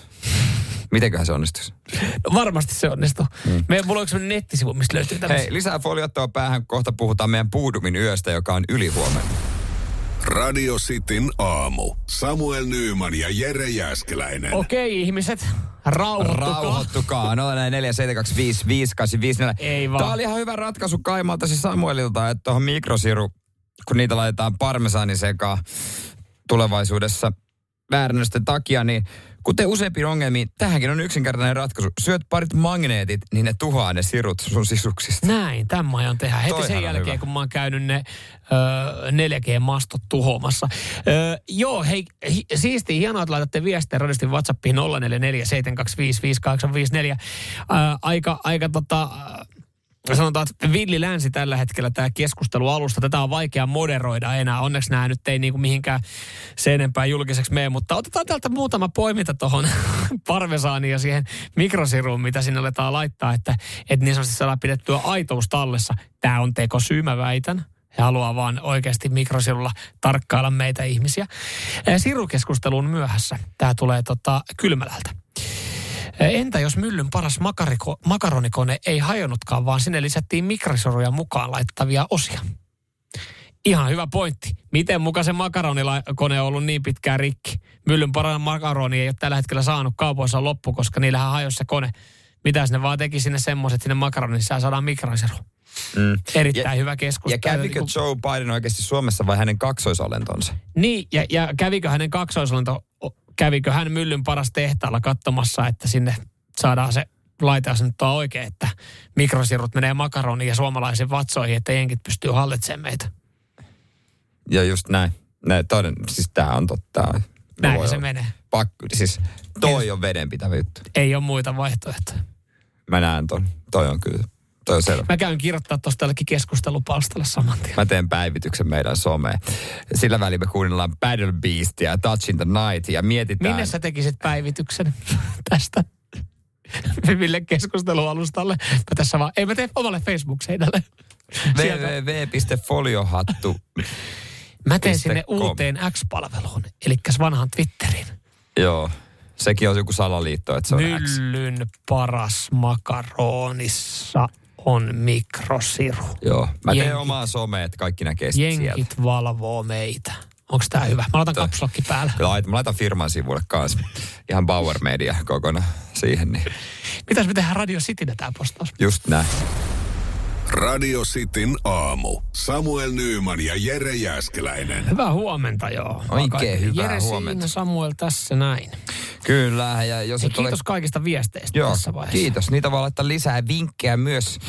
Mitenköhän se onnistuisi? No, varmasti se onnistuu. Mm. Meillä mulla on sellainen nettisivu, mistä löytyy tämmöisiä. Hei, lisää foliottoa päähän. Kohta puhutaan meidän puudumin yöstä, joka on ylihuomenna. Radio Cityn aamu. Samuel Nyyman ja Jere Jäskeläinen. Okei, ihmiset, rauhoittukaa. Rauhoittukaa. 047255854. Ei vaan. Tämä oli ihan hyvä ratkaisu Kaimalta siis Samuelilta, että tuohon mikrosiru, kun niitä laitetaan parmesaani sekaan tulevaisuudessa väärännösten takia, niin kuten useimpiin ongelmiin, tähänkin on yksinkertainen ratkaisu. Syöt parit magneetit, niin ne tuhoaa ne sirut sun sisuksista. Näin, tämän mä aion tehdä. Heti Toihan sen jälkeen, hyvä. kun mä oon käynyt ne ö, 4G-mastot tuhoamassa. Ö, joo, hei, hi, siisti, hienoa, että laitatte viestiä radistin WhatsAppiin 0447255854. Ö, aika, aika tota, sanotaan, että villi länsi tällä hetkellä tämä keskustelu alusta. Tätä on vaikea moderoida enää. Onneksi nämä nyt ei niinku mihinkään sen enempää julkiseksi mene, mutta otetaan täältä muutama poiminta tuohon parmesaaniin ja siihen mikrosiruun, mitä sinne aletaan laittaa, että, että niin sanotusti saadaan pidettyä aitous tallessa. Tämä on tekosyy, mä väitän. He haluaa vaan oikeasti mikrosirulla tarkkailla meitä ihmisiä. Sirukeskusteluun myöhässä. Tämä tulee tota, kylmälältä. Eh, Entä jos myllyn paras makariko, makaronikone ei hajonnutkaan, vaan sinne lisättiin mikrosiruja mukaan laittavia osia? Ihan hyvä pointti. Miten muka se makaronikone on ollut niin pitkään rikki? Myllyn paras makaroni ei ole tällä hetkellä saanut kaupoissa loppu, koska niillähän hajosi se kone. Mitä ne vaan teki sinne semmoiset sinne makaronin sisään saadaan mikrosiru. Mm. Erittäin Ja- hyvä keskustelu. Ja kävikö Niinku- Joe Biden oikeasti Suomessa vai hänen kaksoisolentonsa? Niin, ja, ja kävikö hänen kaksoisolento, kävikö hän myllyn paras tehtaalla katsomassa, että sinne saadaan se laiteasennettua oikein, että mikrosirut menee makaroniin ja suomalaisiin vatsoihin, että jenkit pystyy hallitsemaan meitä. Ja just näin. näin toden, siis tää on totta. Näin se olla. menee. Pakko, siis toi on vedenpitävä juttu. Ei ole muita vaihtoehtoja. Mä näen ton. Toi on kyllä, toi on selvä. Mä käyn kirjoittaa tuosta tällekin keskustelupalstalle saman tien. Mä teen päivityksen meidän someen. Sillä välin me kuunnellaan Battle Beastia ja Touch in the Night ja mietitään... Minne sä tekisit päivityksen tästä? Mille keskustelualustalle? Mä tässä vaan, ei mä tee omalle Facebook-seinälle. Www.foliohattu. Mä teen sinne com. uuteen X-palveluun, eli vanhan Twitteriin. Joo. Sekin on joku salaliitto, että se on X. Myllyn paras makaronissa on mikrosiru. Joo. Mä teen Jenkit. omaa somea, että kaikki näkee sit sieltä. Jenkit valvoo meitä. Onko tää hyvä? Mä laitan kapslokki päälle. Laitan, mä laitan firman sivulle kanssa. Ihan Bauer Media kokonaan siihen. Niin. Mitäs me tehdään Radio Citynä tää postaus? Just näin. Radio Cityn aamu. Samuel Nyyman ja Jere Jäskeläinen. Hyvää huomenta, joo. Oikein hyvää Jere huomenta. siinä, Samuel tässä näin. Kyllä, ja jos Hei, et ole kiitos kaikista viesteistä Joo, tässä vaiheessa. kiitos. Niitä voi laittaa lisää vinkkejä myös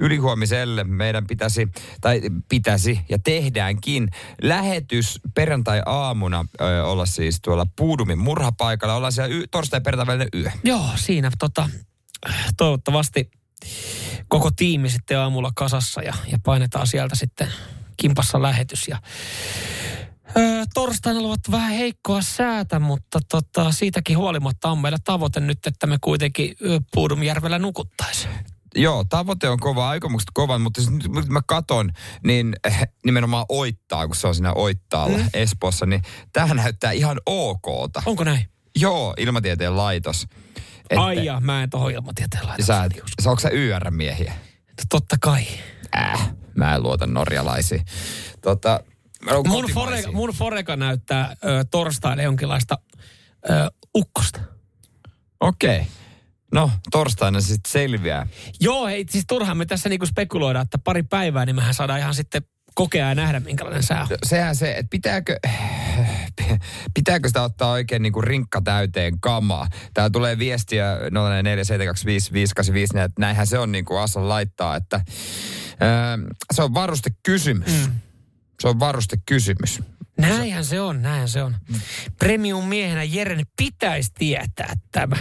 ylihuomiselle. Meidän pitäisi, tai pitäisi ja tehdäänkin lähetys perjantai-aamuna ö, olla siis tuolla Puudumin murhapaikalla. Ollaan siellä y- torstai perjantai välinen yö. Joo, siinä tota, toivottavasti koko tiimi sitten aamulla kasassa ja, ja painetaan sieltä sitten kimpassa lähetys. Ja, öö, torstaina ovat vähän heikkoa säätä, mutta tota, siitäkin huolimatta on meillä tavoite nyt, että me kuitenkin ö, Puudumjärvellä nukuttaisiin. Joo, tavoite on kova, aikomukset kovan, mutta siis nyt nyt mä katon, niin eh, nimenomaan Oittaa, kun se on siinä Oittaalla mm. Espoossa, niin tähän näyttää ihan okolta. Onko näin? Joo, ilmatieteen laitos. Ai ja, mä en tohon ilmatieteen laita. Sä, sä, onko sä YR-miehiä? Totta kai. Äh, mä en luota norjalaisiin. Tota, Mun foreka, mun foreka näyttää ö, torstaina jonkinlaista ö, ukkosta. Okei. Okay. No, torstaina sitten selviää. Joo, hei, siis turhaan me tässä niinku spekuloidaan, että pari päivää, niin mehän saadaan ihan sitten kokea ja nähdä, minkälainen sää on. Sehän se, että pitääkö, pitääkö sitä ottaa oikein niinku rinkka täyteen kamaa. Täällä tulee viestiä 04725585, että näinhän se on niin kuin Asa laittaa, että se on varuste kysymys. Mm. Se on varuste kysymys. Näinhän se on, näinhän se on. Premium miehenä Jeren pitäisi tietää tämä.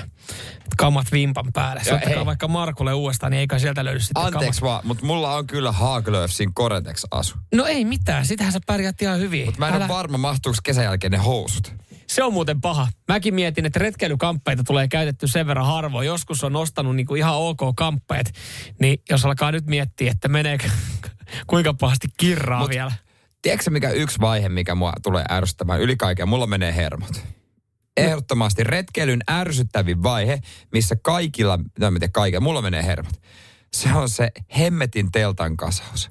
Kamat vimpan päälle. Soittakaa vaikka Markulle uudestaan, niin eikä sieltä löydy sitten Anteeksi kamat. vaan, mutta mulla on kyllä Haglöfsin Koretex-asu. No ei mitään, sitähän sä pärjäät ihan hyvin. Mutta mä en Älä- ole varma, mahtuuko kesän jälkeen ne housut. Se on muuten paha. Mäkin mietin, että retkeilykamppeita tulee käytetty sen verran harvoin. Joskus on ostanut niinku ihan ok kamppeet. Niin jos alkaa nyt miettiä, että meneekö kuinka pahasti kirraa Mut- vielä. Tiedätkö mikä yksi vaihe, mikä mua tulee ärsyttämään yli kaiken? Mulla menee hermot. Ehdottomasti retkeilyn ärsyttävin vaihe, missä kaikilla, no tiedä kaikilla, mulla menee hermot. Se on se hemmetin teltan kasaus.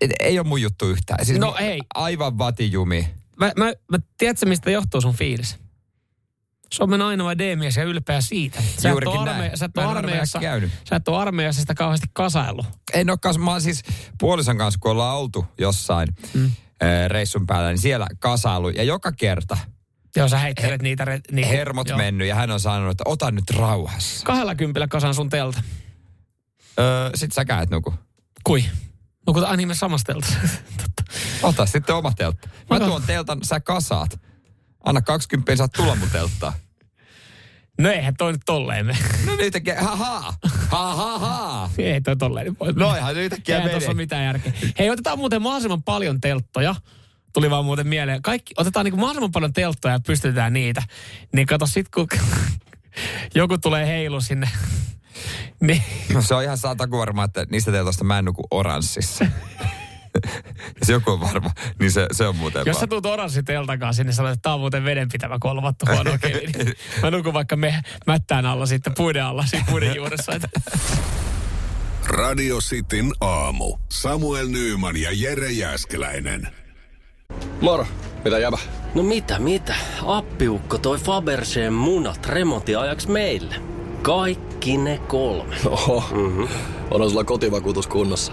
Et, ei ole mun juttu yhtään. Siis No ei. Aivan vatijumi. Mä, mä, mä tiedätkö, mistä johtuu sun fiilis? Suomen ainoa D-mies ja ylpeä siitä. Sä Juurikin et ole, näin. arme- sä et ole armeijassa, käynyt. sä et ole armeijassa sitä kauheasti kasaillut. En ole kas, mä oon siis puolison kanssa, kun ollaan oltu jossain mm. reissun päällä, niin siellä kasailu. Ja joka kerta Joo, sä heittelet niitä. Re, niitä hermot joo. mennyt ja hän on sanonut, että ota nyt rauhassa. Kahdella kympillä kasan sun telta. Öö, sit sä käyt nuku. Kui? Nukutaan niin me samassa teltassa. Ota sitten oma teltta. Mä tuon teltan, sä kasaat. Anna 20, saat tulla mun telttaan. No eihän toi nyt tolleen me. No nyt tekee, ha ha, ha ha ha. Ei toi tolleen nyt voi Noihan nyt yhtäkkiä Eihän tuossa mitään järkeä. Hei, otetaan muuten mahdollisimman paljon telttoja. Tuli vaan muuten mieleen. Kaikki, otetaan niin mahdollisimman paljon telttoja ja pystytään niitä. Niin kato sit, kun joku tulee heilu sinne. niin, No se on ihan satakuorma, että niistä teltoista mä en nuku oranssissa. Jos joku on varma, niin se, se on muuten jos sä vaan. tuut oranssi teltakaan sinne, sanoit, että tää on muuten vedenpitävä kolmattu huono keli. Niin mä nukun vaikka me mättään alla sitten puiden alla, siinä puiden juuressa. Että Radio Cityn aamu. Samuel Nyyman ja Jere Jäskeläinen. Moro, mitä jäbä? No mitä, mitä? Appiukko toi Faberseen munat remontiajaksi meille. Kaikki ne kolme. Oho, mm-hmm. on sulla kotivakuutus kunnossa.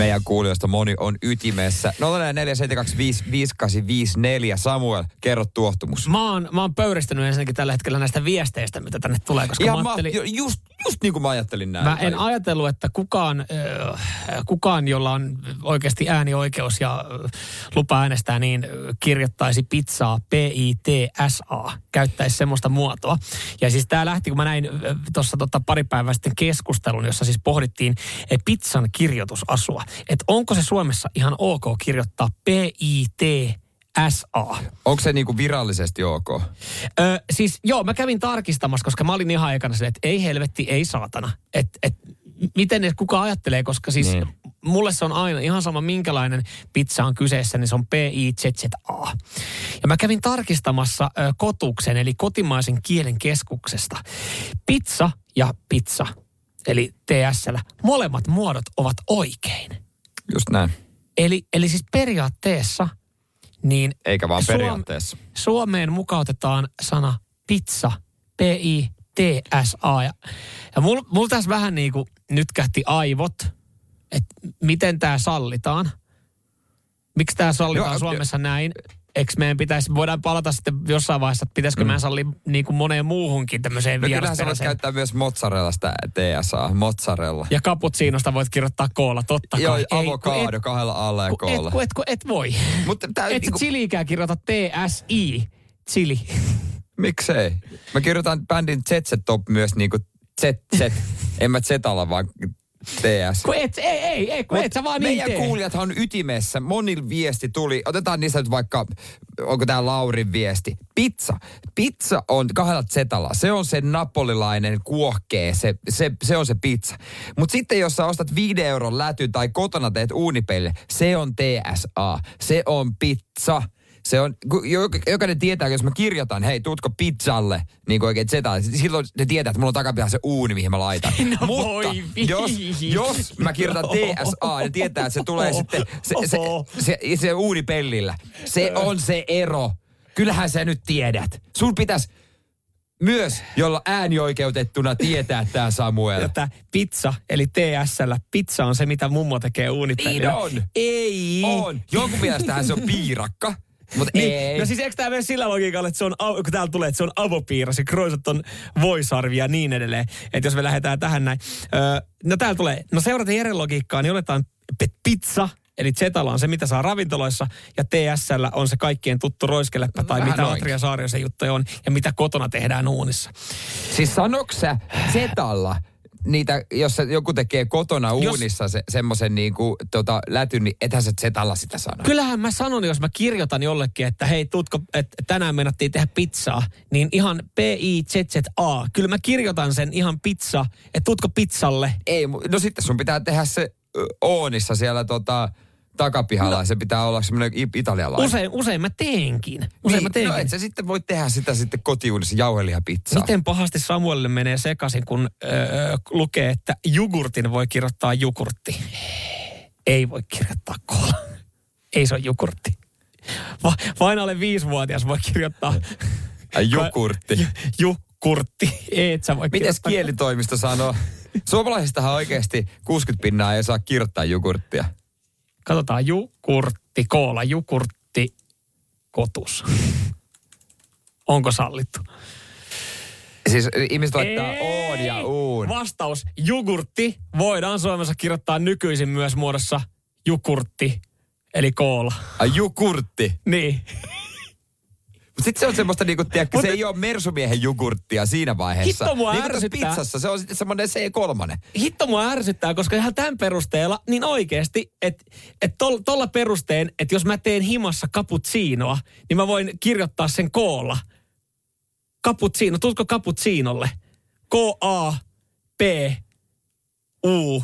Meidän kuulijoista moni on ytimessä. 04725584 Samuel, kerro tuohtumus. mä oon, mä oon pöyristynyt ensinnäkin tällä hetkellä näistä viesteistä, mitä tänne tulee, koska Ihan mä ma- ajattelin... ju- just, just niin kuin mä ajattelin näin. Mä en ajatellut, että kukaan, kukaan, jolla on oikeasti äänioikeus ja lupa äänestää, niin kirjoittaisi pizzaa P-I-T-S-A, käyttäisi semmoista muotoa. Ja siis tämä lähti, kun mä näin tuossa tota pari päivää sitten keskustelun, jossa siis pohdittiin äh, pizzan kirjoitusasua. Että onko se Suomessa ihan ok kirjoittaa P-I-T SA. Onko se niinku virallisesti ok? Ö, siis joo, mä kävin tarkistamassa, koska mä olin ihan silleen, että ei helvetti, ei saatana. Et, et, miten ne kuka ajattelee, koska siis niin. mulle se on aina ihan sama minkälainen pizza on kyseessä, niin se on P-I-Z-Z-A. Ja mä kävin tarkistamassa ö, kotuksen, eli kotimaisen kielen keskuksesta. Pizza ja pizza, eli TSL, molemmat muodot ovat oikein. Just näin. Eli, eli siis periaatteessa – niin Eikä vaan periaatteessa. Suom- Suomeen mukautetaan sana pizza, P-I-T-S-A. Ja, ja mulla mul tässä vähän niin kuin nyt kähti aivot, että miten tämä sallitaan. Miksi tämä sallitaan Joo, Suomessa näin? Eikö meidän pitäisi, voidaan palata sitten jossain vaiheessa, että pitäisikö mm. meidän sallia niin kuin moneen muuhunkin tämmöiseen no, kyllähän sä voit käyttää myös mozzarellasta TSA, mozzarella. Ja cappuccinosta voit kirjoittaa koola, totta kai. Joo, Ei, et- kahdella alla ja et, koolla. kun et, kun et voi. Mutta tää Et niinku- sä chiliikään kirjoita T-S-I, chili. Miksei? Mä kirjoitan bändin ZZ Top myös niinku ZZ. en mä Zetalla vaan TS. Kun et, ei, ei, ei, kun Mut et sä vaan niin meidän kuulijathan on ytimessä. Monil viesti tuli. Otetaan niistä nyt vaikka, onko tämä Laurin viesti. Pizza. Pizza on kahdella zetalla. Se on se napolilainen kuohkee. Se, se, se on se pizza. Mutta sitten jos sä ostat 5 euron läty tai kotona teet uunipelle, se on TSA. Se on pizza. Se on, jokainen tietää, jos mä kirjoitan, hei, tuutko pizzalle, niin kuin oikein zeta, silloin ne tietää, että mulla on takapihalla se uuni, mihin mä laitan. No Mutta voi jos, jos mä kirjoitan TSA, ne tietää, että se tulee sitten se, se, se, se, se uunipellillä. Se on se ero. Kyllähän sä nyt tiedät. Sun pitäisi myös, jolla äänioikeutettuna tietää tämä Samuel. Että pizza, eli TSL, pizza on se, mitä mummo tekee uunipellillä. Niin on. Ei. On. Jonkun mielestähän se on piirakka. Mutta Niin, ei. no siis eikö tämä mene sillä logiikalla, että se on, kun täällä tulee, että se on avopiirros ja kroisat on voisarvi ja niin edelleen. Että jos me lähdetään tähän näin. Öö, no täällä tulee, no seurata Jeren logiikkaa, niin oletaan pizza, eli Zetala on se, mitä saa ravintoloissa, ja TSL on se kaikkien tuttu roiskeleppä, tai Vähän mitä. Atria Saariosen juttuja on, ja mitä kotona tehdään uunissa. Siis sanoks sä Zetalla niitä, jos joku tekee kotona Jos- uunissa se, semmoisen niinku, tota, lätyn, niin ethän sä Zetalla sitä sano. Kyllähän mä sanon, jos mä kirjoitan jollekin, että hei, tutko, että tänään meinattiin tehdä pizzaa, niin ihan P-I-Z-Z-A. Kyllä mä kirjoitan sen ihan pizza, että tutko pizzalle. Ei, no sitten sun pitää tehdä se Oonissa siellä tota, takapihalla. No. Se pitää olla semmoinen italialainen. Usein, usein mä teenkin. Usein niin, mä teenkin. No et sä sitten voi tehdä sitä sitten kotiuunissa jauhelihapizzaa. Miten pahasti Samuelille menee sekaisin, kun öö, lukee, että jogurtin voi kirjoittaa jogurtti. Ei voi kirjoittaa kola. Ei se ole jogurtti. Va, vain alle viisivuotias voi kirjoittaa jukurtti. jukurtti. Ei, et sä voi Mites kirjoittaa- kielitoimisto sanoo? Suomalaisistahan oikeasti 60 pinnaa ei saa kirjoittaa jogurttia. Katsotaan jukurtti, koola, jukurtti, kotus. Onko sallittu? Siis ihmiset laittaa oon ja uun. Vastaus, jogurtti voidaan Suomessa kirjoittaa nykyisin myös muodossa jukurtti, eli koola. Ai jukurtti. Niin. Mutta sitten se on semmoista niinku, tiedätkö, se ei ole mersumiehen jogurttia siinä vaiheessa. Hitto mua niin ärsyttää. pizzassa, se on sitten semmoinen C3. Hitto mua ärsyttää, koska ihan tämän perusteella, niin oikeasti, että et tuolla perusteen, että jos mä teen himassa cappuccinoa, niin mä voin kirjoittaa sen koolla. Cappuccino, tutko cappuccinolle? K-A, P, U,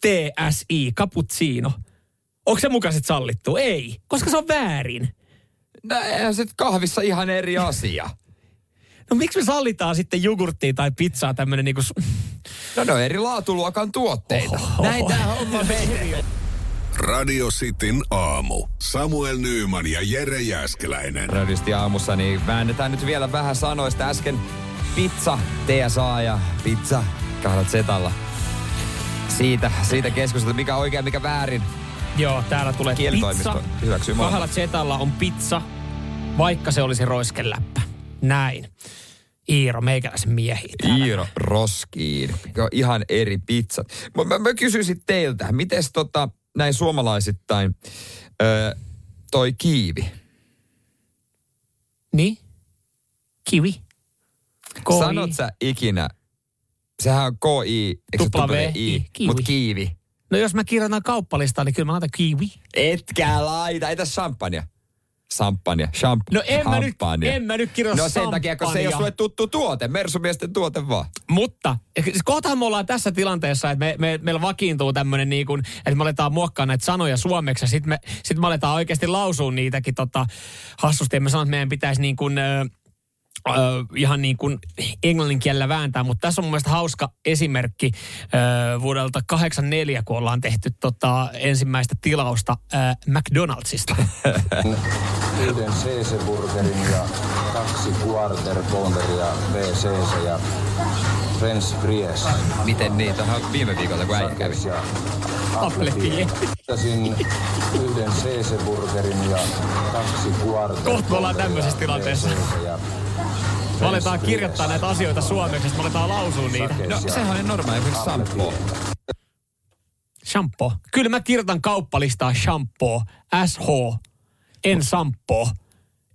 T, S, I, cappuccino. Onko se mukaan sit sallittu? Ei, koska se on väärin. No eihän se kahvissa ihan eri asia. No miksi me sallitaan sitten jogurttia tai pizzaa tämmönen niinku... su- No ne on eri laatuluokan tuotteita. Oho. Näin tää homma menee. Radio Cityn aamu. Samuel Nyyman ja Jere Jäskeläinen. Radisti aamussa, niin väännetään nyt vielä vähän sanoista. Äsken pizza, TSA ja pizza kahdat setalla. Siitä, siitä keskustelua, mikä on oikein, mikä väärin. Joo, täällä tulee pizza. hyväksyy. Kahdella zetalla on pizza, vaikka se olisi roiskeläppä. Näin. Iiro, meikäläisen miehiä. täällä. Iiro Roskiin. Ihan eri pizzat. Mä, mä, mä kysyisin teiltä, miten tota, näin suomalaisittain ö, toi kiivi? Niin? Kiwi. K-I. Sanot sä ikinä, sehän on K-I, eikö se Tupla V, tupla I, I, kiwi. mut kiivi. No jos mä kirjoitan kauppalistaa, niin kyllä mä laitan kiwi. Etkä laita, ei tässä champagnea. Champagnea, champ, No en mä, nyt, en mä nyt kirjoita No sen takia, kun se ei ole sulle tuttu tuote, Mersumiesten tuote vaan. Mutta siis kohtahan me ollaan tässä tilanteessa, että me, me, meillä vakiintuu tämmöinen niin kuin, että me aletaan muokkaa näitä sanoja suomeksi ja sitten me, sit me aletaan oikeasti lausua niitäkin tota, hassusti. Ja me sanotaan, että meidän pitäisi niin kuin, ö, ö, ihan niin kuin englannin kielellä vääntää, mutta tässä on mun mielestä hauska esimerkki ö, vuodelta 84, kun ollaan tehty tota, ensimmäistä tilausta ö, McDonaldsista. yhden CC-burgerin ja kaksi quarter pounderia VCC ja French fries. Miten niitä? On viime viikolla, kun äijä kävi. Ottaisin yhden CC-burgerin ja kaksi quarter Kohta ollaan tämmöisessä tilanteessa. VCC ja Me aletaan kirjoittaa näitä asioita suomeksi, me aletaan lausua niitä. No sehän on normaali, esimerkiksi shampoo. Shampoo. Kyllä mä kirjoitan kauppalistaa shampoo. SH. En shampoo.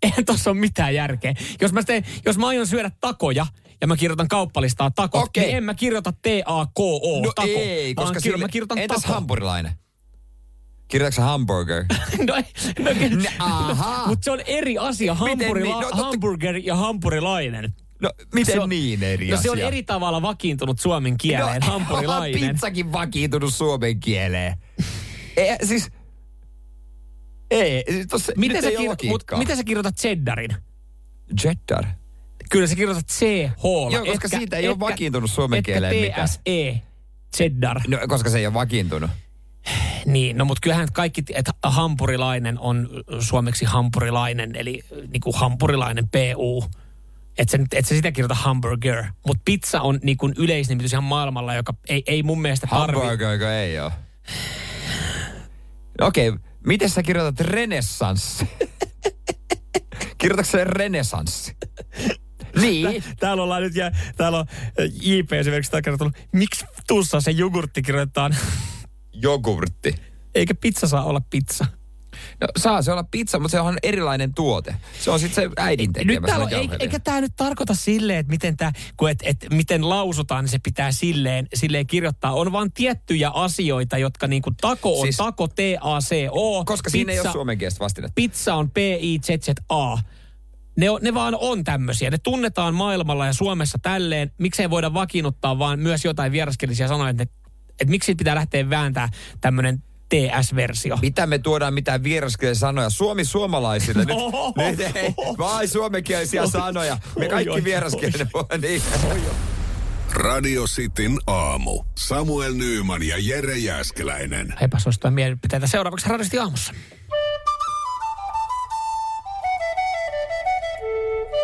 Eihän tossa ole mitään järkeä. Jos mä, teen, jos mä aion syödä takoja ja mä kirjoitan kauppalistaa takot, Okei. niin en mä kirjoita T-A-K-O. No tako, ei, koska kirjo, sille, mä kirjoitan entäs tako. hampurilainen? Kirjoitatko hamburger? no, no, aha. Mutta se on eri asia, hampurila, niin? No, totta- hamburger ja hampurilainen. No, miten Se on- niin eri No asia? se on eri tavalla vakiintunut suomen kieleen, no, hampurilainen. pizzakin vakiintunut suomen kieleen. Ei, siis... Ei, tossa, Miten sä, kir- mut, miten sä kirjoitat cheddarin? Cheddar? Kyllä sä kirjoitat CH. Joo, koska siitä ei ole vakiintunut suomen kieleen mitään. TSE, cheddar. No, koska se ei ole vakiintunut. Niin, no mutta kyllähän kaikki, että hampurilainen on suomeksi hampurilainen, eli niin kuin hampurilainen PU. Että sä, et sä sitä kirjoita hamburger. Mutta pizza on niin kuin yleisnimitys ihan maailmalla, joka ei, ei mun mielestä tarvi. Hamburger ei ole. Okei, okay, miten sä kirjoitat renessanssi? Kirjoitatko sä renesanssi? Niin. Tää- Täällä ollaan nyt, ja täällä on äh, JP esimerkiksi tää kertonut, miksi tussa se jogurtti kirjoitetaan, Jogurtti. eikä pizza saa olla pizza. No saa se olla pizza, mutta se on erilainen tuote. Se on sitten se äidin tekemä. Nyt täällä on, ei, jauhelinen. eikä tämä nyt tarkoita silleen, että miten, tää, kun et, et, miten lausutaan, niin se pitää silleen, silleen kirjoittaa. On vaan tiettyjä asioita, jotka niinku tako on Siis- tako, T-A-C-O. Koska siinä ei ole suomenkielistä vastinetta. Pizza on P-I-Z-Z-A. Ne, on, ne vaan on tämmöisiä. Ne tunnetaan maailmalla ja Suomessa tälleen. Miksei voida vakiinnuttaa vaan myös jotain vieraskielisiä sanoja, että, että miksi siitä pitää lähteä vääntää tämmöinen TS-versio. Mitä me tuodaan mitään vieraskielisiä sanoja? Suomi suomalaisille nyt. Oho. nyt ei, vaan suomenkielisiä Oi. sanoja. Me kaikki vieraskielinen voi. Niin. Radio Cityn aamu. Samuel Nyyman ja Jere Jäskeläinen. Epäsuosittuja mielipiteitä seuraavaksi radiosti aamussa.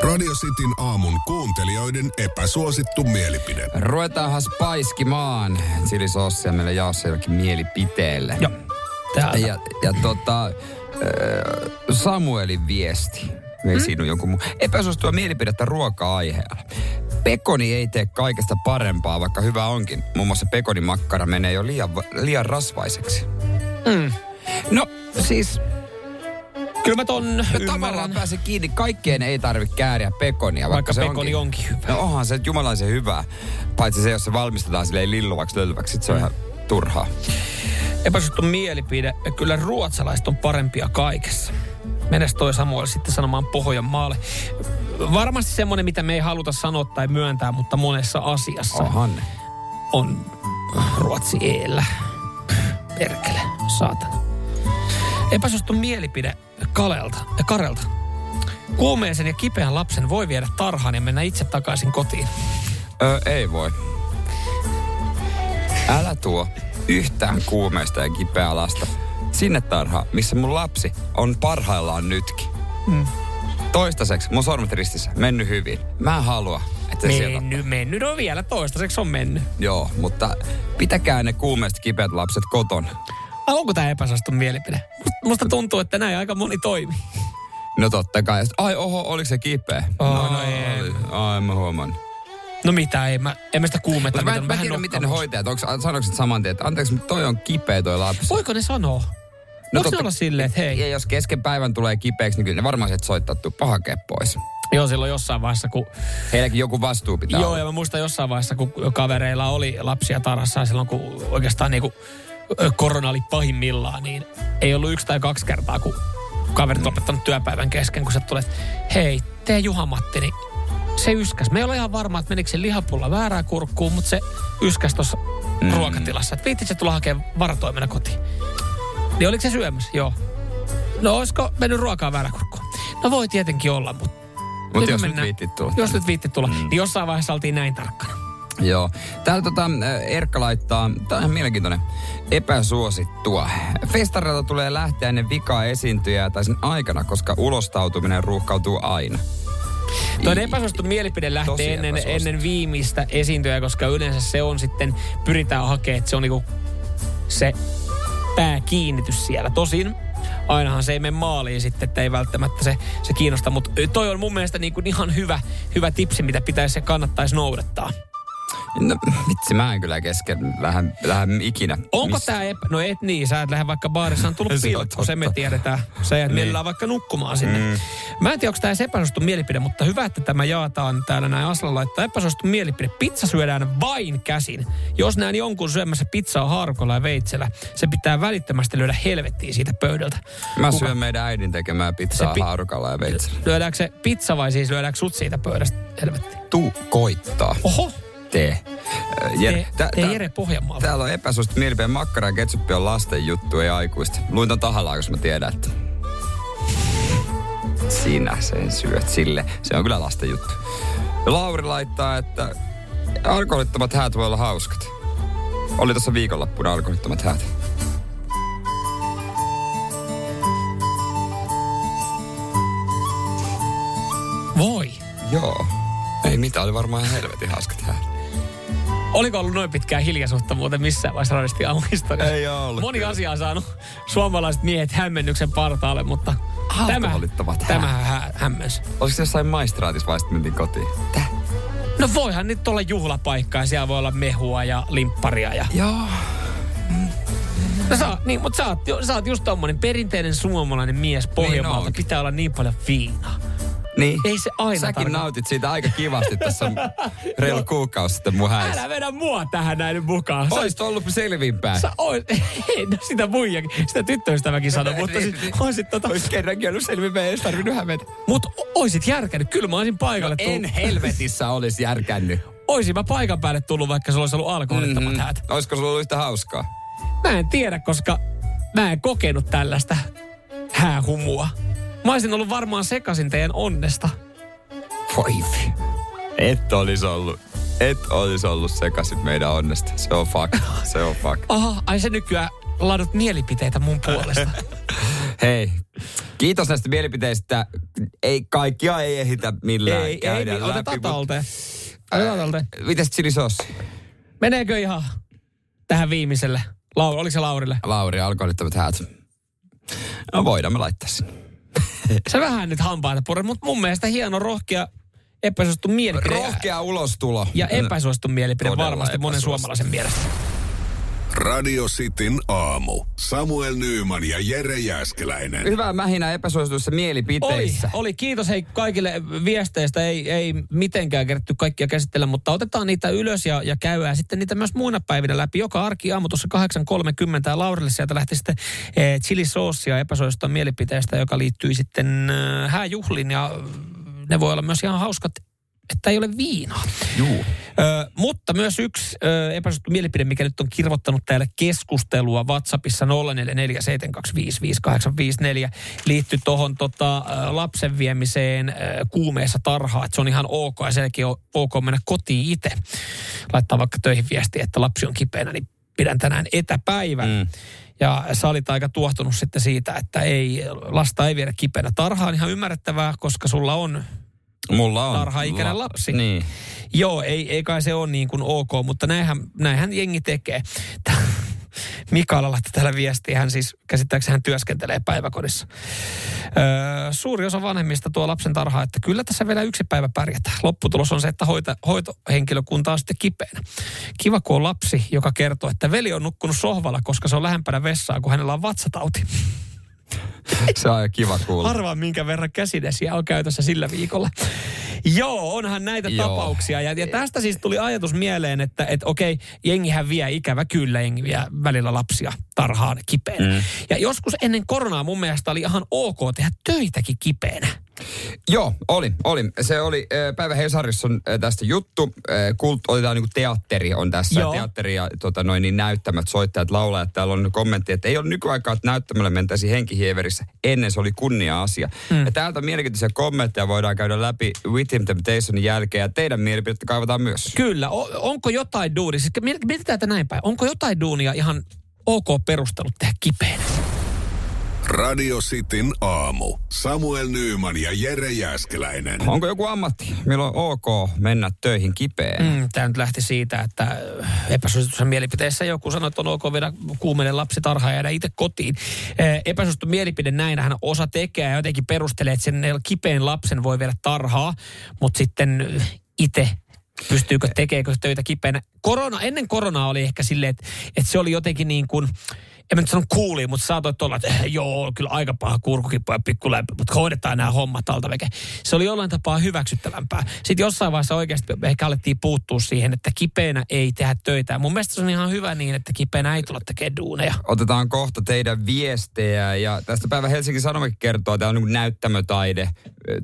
Radio Cityn aamun kuuntelijoiden epäsuosittu mielipide. Ruvetaanhan paiskimaan chilisossia meille jaossa jollekin mielipiteelle. Joo. Täältä. Ja, ja tota, Samuelin viesti. Ei mm? siinä jonkun muu. Epäsuosittua mielipidettä ruoka-aiheella. Pekoni ei tee kaikesta parempaa, vaikka hyvä onkin. Muun muassa pekonimakkara menee jo liian, liian rasvaiseksi. Mm. No siis Kyllä mä ton No, tavallaan pääse kiinni. Kaikkeen ei tarvitse kääriä pekonia. Vaikka, Vaikka se pekoni onkin hyvä. No onhan se jumalaisen hyvää. Paitsi se, jos se valmistetaan silleen lilluvaksi lölväksi, sit se on ihan turhaa. Epäsuosittu mielipide. Kyllä ruotsalaiset on parempia kaikessa. Menes toi Samuel sitten sanomaan Pohjanmaalle. Varmasti semmoinen, mitä me ei haluta sanoa tai myöntää, mutta monessa asiassa Onhan ne. on Ruotsi eellä. Perkele, saatana. Epäsuosittu mielipide Kalelta, äh, Karelta. Kuumeisen ja kipeän lapsen voi viedä tarhaan ja mennä itse takaisin kotiin. Öö, ei voi. Älä tuo yhtään kuumeista ja kipeää lasta sinne tarhaan, missä mun lapsi on parhaillaan nytkin. Mm. Toistaiseksi mun sormet ristissä, mennyt hyvin. Mä en halua, että se sieltä... Mennyt, mennyt. No vielä toistaiseksi on mennyt. Joo, mutta pitäkää ne kuumeista kipeät lapset kotona. Onko tämä epäsuosittu mielipide? Musta- tuntuu, että näin aika moni toimii. No totta kai. Ai oho, oliko se kipeä? Oh, no, no ei. oli. Ai, en mä huomannut. No mitä, ei mä, en mä sitä kuumetta. Mutta mä, en- mä tiedän, miten ne hoitajat, onko, sanoiko saman tien, että anteeksi, mutta toi on kipeä toi lapsi. Voiko ne sanoa? No Voiko ne olla silleen, että hei? Ja jos kesken päivän tulee kipeäksi, niin kyllä ne varmaan sieltä soittaa, tuu pahake pois. Joo, silloin jossain vaiheessa, kun... Heilläkin joku vastuu pitää Joo, olla. ja mä muistan jossain vaiheessa, kun kavereilla oli lapsia tarhassa silloin, kun oikeastaan niinku ö, korona oli pahimmillaan, niin ei ollut yksi tai kaksi kertaa, kun kaverit lopettanut työpäivän kesken, kun sä tulet, hei, tee Juha-Matti, niin se yskäs. Me ei ole ihan varma, että menikö se lihapulla väärää kurkkuun, mutta se yskäs tuossa mm. ruokatilassa. Että viittit se tulla hakemaan varatoimena kotiin. Niin oliko se syömässä? Joo. No olisiko mennyt ruokaa väärää kurkkuun? No voi tietenkin olla, mutta... Mutta jos nyt viittit tulla. Jos nyt viittit tulla, mm. niin jossain vaiheessa oltiin näin tarkkana. Joo. Täällä tota, äh, Erkka laittaa, tää on ihan mielenkiintoinen, epäsuosittua. Festarilta tulee lähteä ennen vikaa esiintyjää tai sen aikana, koska ulostautuminen ruuhkautuu aina. Tuo epäsuosittu mielipide lähtee ennen, ennen viimeistä esiintyjää, koska yleensä se on sitten, pyritään hakemaan, että se on niinku se pääkiinnitys siellä. Tosin ainahan se ei mene maaliin sitten, että ei välttämättä se, se kiinnosta, mutta toi on mun mielestä niinku ihan hyvä, hyvä tipsi, mitä pitäisi se kannattaisi noudattaa. No vitsi, mä en kyllä kesken lähden, lähden ikinä. Onko Miss- tämä epä... No et niin, sä et lähde vaikka baarissa on tullut Se on pilkku, se me tiedetään. Sä jäät Niin. mielellään vaikka nukkumaan sinne. Mm. Mä en tiedä, onko tämä epäsuosittu mielipide, mutta hyvä, että tämä jaetaan täällä näin Asla laittaa. Epäsuosittu mielipide. Pizza syödään vain käsin. Jos näen jonkun syömässä pizzaa haarukolla ja veitsellä, se pitää välittömästi lyödä helvettiin siitä pöydältä. Mä Kuka- syön meidän äidin tekemää pizzaa pi- haarukalla ja veitsellä. Lyödäänkö se pizza vai siis lyödäänkö sut siitä pöydästä helvettiin? Tuu koittaa. Oho! Jere, Jere Pohjanmaalla. Täällä on epäsuosittu mielipide. Makkara ja ketsuppi on lasten juttu, ei aikuista. Luin ton tahallaan, koska mä tiedän, että sinä sen syöt sille. Se on kyllä lasten juttu. Lauri laittaa, että alkoholittomat häät voi olla hauskat. Oli tuossa viikonloppuna alkoholittomat häät. Voi. Joo. Ei mitään, oli varmaan helvetin hauskat häät. Oliko ollut noin pitkää hiljaisuutta muuten missään vaiheessa radistin aamuhistoriassa? Ei ollut Moni kyllä. asia on saanut suomalaiset miehet hämmennyksen partaalle, mutta tämä, tämä hä- hämmensi. Olisiko se jossain maistraatissa vai sitten mentiin kotiin? No voihan nyt olla juhlapaikka ja siellä voi olla mehua ja limpparia. Ja... Joo. No sä, niin, mutta sä oot, sä oot just tommonen perinteinen suomalainen mies Pohjanmaalta. onkin. pitää olla niin paljon viinaa. Niin. Ei se aina Säkin tarkoita- nautit siitä aika kivasti tässä reilu kuukausi sitten mun häissä. Älä vedä mua tähän näin mukaan. Sä- Oisit ollut selvinpäin. Sä ois, ei, no sitä muijakin, sitä tyttöystäväkin sanoi, mutta siis oisit tota... Ois kerrankin ollut selvinpäin, ei tarvinnut hävetä. Mut oisit järkännyt, kyllä mä olisin paikalle No en helvetissä olisi järkännyt. Oisin mä paikan päälle tullut, vaikka sulla olisi ollut alkoholittomat Mhm. häät. Olisiko sulla ollut yhtä hauskaa? Mä en tiedä, koska mä en kokenut tällaista häähumua. Mä olisin ollut varmaan sekasin teidän onnesta. Voi. Et olisi ollut. Et olisi ollut sekaisin meidän onnesta. Se on fakta. Se on fakta. Aha, ai se nykyään laadut mielipiteitä mun puolesta. Hei, kiitos näistä mielipiteistä. Ei, kaikkia ei ehitä millään ei, ei, käydä niin, läpi, otetaan talteen. Otetaan talteen. Mites chilisossi? Meneekö ihan tähän viimeiselle? Lau, oliko se Laurille? Lauri, alkoholittomat häät. No voidaan me laittaa sinne. Se vähän nyt hampaita purre, mutta mun mielestä hieno, rohkea, epäsuosittu mielipide. Rohkea ulostulo. Ja epäsuosittu mielipide Todella varmasti monen suomalaisen mielestä. Radio Cityn aamu. Samuel Nyyman ja Jere Jäskeläinen. Hyvää mähinä epäsuosituissa Oli, mielipiteissä. oli. Kiitos hei kaikille viesteistä. Ei, ei mitenkään kerätty kaikkia käsitellä, mutta otetaan niitä ylös ja, ja käydään sitten niitä myös muina päivinä läpi. Joka arki aamu tuossa 8.30 ja Laurille sieltä lähti sitten eh, chilisoosia epäsuositusta mielipiteistä, joka liittyy sitten eh, hääjuhliin ja ne voi olla myös ihan hauskat, että ei ole viinaa. Juu. Ö, mutta myös yksi ö, epäsuosittu mielipide, mikä nyt on kirvoittanut täällä keskustelua WhatsAppissa 0447255854, liittyy tuohon tota, lapsen viemiseen ö, kuumeessa tarhaa. Että se on ihan ok ja senkin on ok mennä kotiin itse. Laittaa vaikka töihin viestiä, että lapsi on kipeänä, niin pidän tänään etäpäivän. Mm. Ja sä olit aika tuohtunut sitten siitä, että ei, lasta ei viedä kipeänä tarhaan. Ihan ymmärrettävää, koska sulla on Mulla on. tarha-ikäinen lapsi. Niin. Joo, ei, ei kai se ole niin kuin ok, mutta näinhän, näinhän jengi tekee. Mikaela laittoi täällä viestiä. Hän siis käsittääkseni hän työskentelee päiväkodissa. Öö, suuri osa vanhemmista tuo lapsen tarhaa, että kyllä tässä vielä yksi päivä pärjätään. Lopputulos on se, että hoita, hoitohenkilökunta on sitten kipeänä. Kiva, kun on lapsi, joka kertoo, että veli on nukkunut sohvalla, koska se on lähempänä vessaa, kun hänellä on vatsatauti. Se on aika kiva kuulla. Arvaa, minkä verran käsidesiä on käytössä sillä viikolla. Joo, onhan näitä Joo. tapauksia. Ja, ja tästä siis tuli ajatus mieleen, että et, okei, jengihän vie ikävä kyllä, jengi vie välillä lapsia tarhaan kipeänä. Mm. Ja joskus ennen koronaa mun mielestä oli ihan ok tehdä töitäkin kipeänä. Joo, oli, oli. Se oli, äh, Päivä Hesarissa on äh, tästä juttu. Äh, kult, otetaan niin teatteri on tässä. Joo. Teatteri ja tota, noin, niin näyttämät, soittajat, laulajat. Täällä on kommentti, että ei ole nykyaikaa, että näyttämällä mentäisi henkihieverissä. Ennen se oli kunnia-asia. Mm. Ja täältä mielenkiintoisia kommentteja voidaan käydä läpi With Him Temptationin jälkeen. Ja teidän mielipidettä kaivataan myös. Kyllä, o, onko jotain duunia, siis miet- mietitään tätä näin päin, onko jotain duunia ihan ok perustelut tehdä kipeänä? Radio Cityn aamu. Samuel Nyyman ja Jere Jäskeläinen. Onko joku ammatti, milloin on ok mennä töihin kipeänä? Mm, Tämä nyt lähti siitä, että epäsuositussa mielipiteessä joku sanoi, että on ok viedä kuumeinen lapsi tarhaan ja jäädä itse kotiin. Epäsuosittu mielipide näinhän osa tekee ja jotenkin perustelee, että sen kipeän lapsen voi viedä tarhaa, mutta sitten itse pystyykö, tekeekö töitä kipeänä. Korona, ennen koronaa oli ehkä silleen, että, että se oli jotenkin niin kuin, en mä nyt sano kuuli, mutta saatoit olla, että eh, joo, kyllä aika paha kurkukipu ja pikku lämpö, mutta hoidetaan nämä hommat alta veke. Se oli jollain tapaa hyväksyttävämpää. Sitten jossain vaiheessa oikeasti ehkä alettiin puuttua siihen, että kipeänä ei tehdä töitä. Mun mielestä se on ihan hyvä niin, että kipeänä ei tulla tekemään duuneja. Otetaan kohta teidän viestejä ja tästä päivä Helsingin Sanomakin kertoo, että on niin näyttämötaide,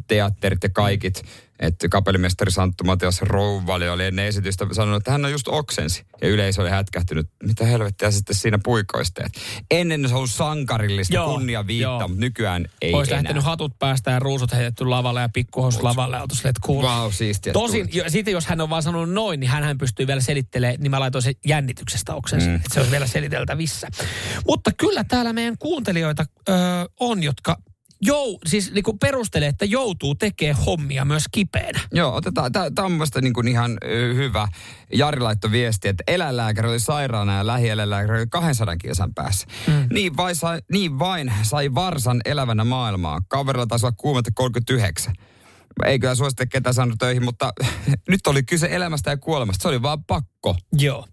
teatterit ja kaikit. Että kapellimestari Santtu Matias Rouvali oli ennen esitystä sanonut, että hän on just oksensi. Ja yleisö oli hätkähtynyt, mitä helvettiä sitten siinä puikoisteet. Ennen se on ollut sankarillista Joo, kunnia viittaa, joo. mutta nykyään ei Olisi enää. lähtenyt hatut päästä ja ruusut heitetty lavalle ja pikkuhousut lavalle oltu silleen, että cool. Vau, siistiä. Tosin, jo, sitten jos hän on vaan sanonut noin, niin hän pystyy vielä selittelemään, niin mä laitoin se jännityksestä oksensa, mm. että se olisi vielä seliteltävissä. Mutta kyllä täällä meidän kuuntelijoita ö, on, jotka jou, siis niinku perustelee, että joutuu tekemään hommia myös kipeänä. Joo, otetaan. Tämä on niin kuin ihan hyvä. Jari laittoi viesti, että eläinlääkäri oli sairaana ja lähieläinlääkäri oli 200 kilsan päässä. Mm. Niin, vai sai, niin vain sai varsan elävänä maailmaa. Kaverilla taisi olla kuumetta 39. Ei kyllä suosittele ketään saanut töihin, mutta nyt oli kyse elämästä ja kuolemasta. Se oli vaan pakko. Joo.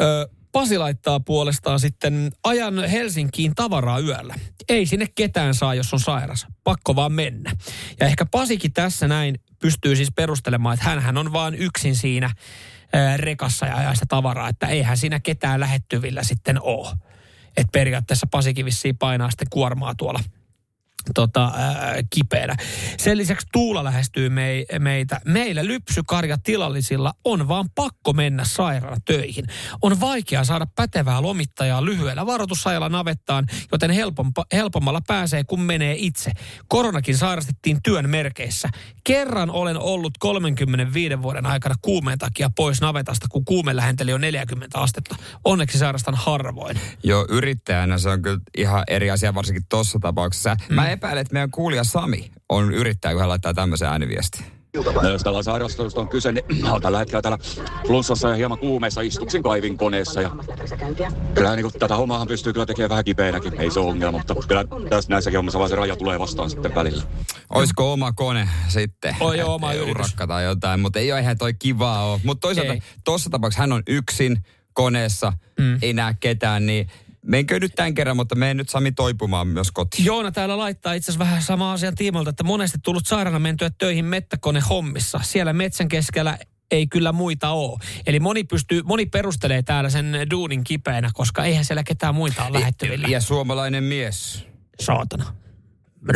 Ö, Pasi laittaa puolestaan sitten ajan Helsinkiin tavaraa yöllä. Ei sinne ketään saa, jos on sairas. Pakko vaan mennä. Ja ehkä Pasikin tässä näin pystyy siis perustelemaan, että hänhän on vaan yksin siinä rekassa ja ajaa sitä tavaraa, että eihän siinä ketään lähettyvillä sitten ole. Että periaatteessa Pasikin vissiin painaa sitten kuormaa tuolla tota, ää, kipeänä. Sen lisäksi Tuula lähestyy mei, meitä. Meillä lypsykarja tilallisilla on vaan pakko mennä sairaana töihin. On vaikea saada pätevää lomittajaa lyhyellä varoitusajalla navettaan, joten helpompa, helpommalla pääsee, kun menee itse. Koronakin sairastettiin työn merkeissä. Kerran olen ollut 35 vuoden aikana kuumeen takia pois navetasta, kun kuume lähenteli on 40 astetta. Onneksi sairastan harvoin. Joo, yrittäjänä se on kyllä ihan eri asia, varsinkin tuossa tapauksessa. Mm. Mä epäilen, että meidän kuulija Sami on yrittäjä, kun hän laittaa tämmöisen ääniviestin. No, jos tällä sairastelusta on kyse, niin olen tällä hetkellä täällä flunssassa ja hieman kuumeessa istuksin kaivinkoneessa. Ja kyllä niin tätä hommaahan pystyy kyllä tekemään vähän kipeänäkin, ei se ole ongelma, mutta kyllä tässä näissäkin hommissa vaan se raja tulee vastaan sitten välillä. Olisiko oma kone sitten? Oi joo, oma yritys. Urakka tai jotain, mutta ei ole ihan toi kivaa ole. Mutta toisaalta Ei. tuossa tapauksessa hän on yksin koneessa, mm. ei näe ketään, niin menkö nyt tämän kerran, mutta menen nyt Sami toipumaan myös kotiin. Joona täällä laittaa itse asiassa vähän sama asian tiimoilta, että monesti tullut sairaana mentyä töihin mettäkone hommissa. Siellä metsän keskellä ei kyllä muita ole. Eli moni, pystyy, moni perustelee täällä sen duunin kipeänä, koska eihän siellä ketään muita ole lähettyvillä. Ja suomalainen mies. Saatana.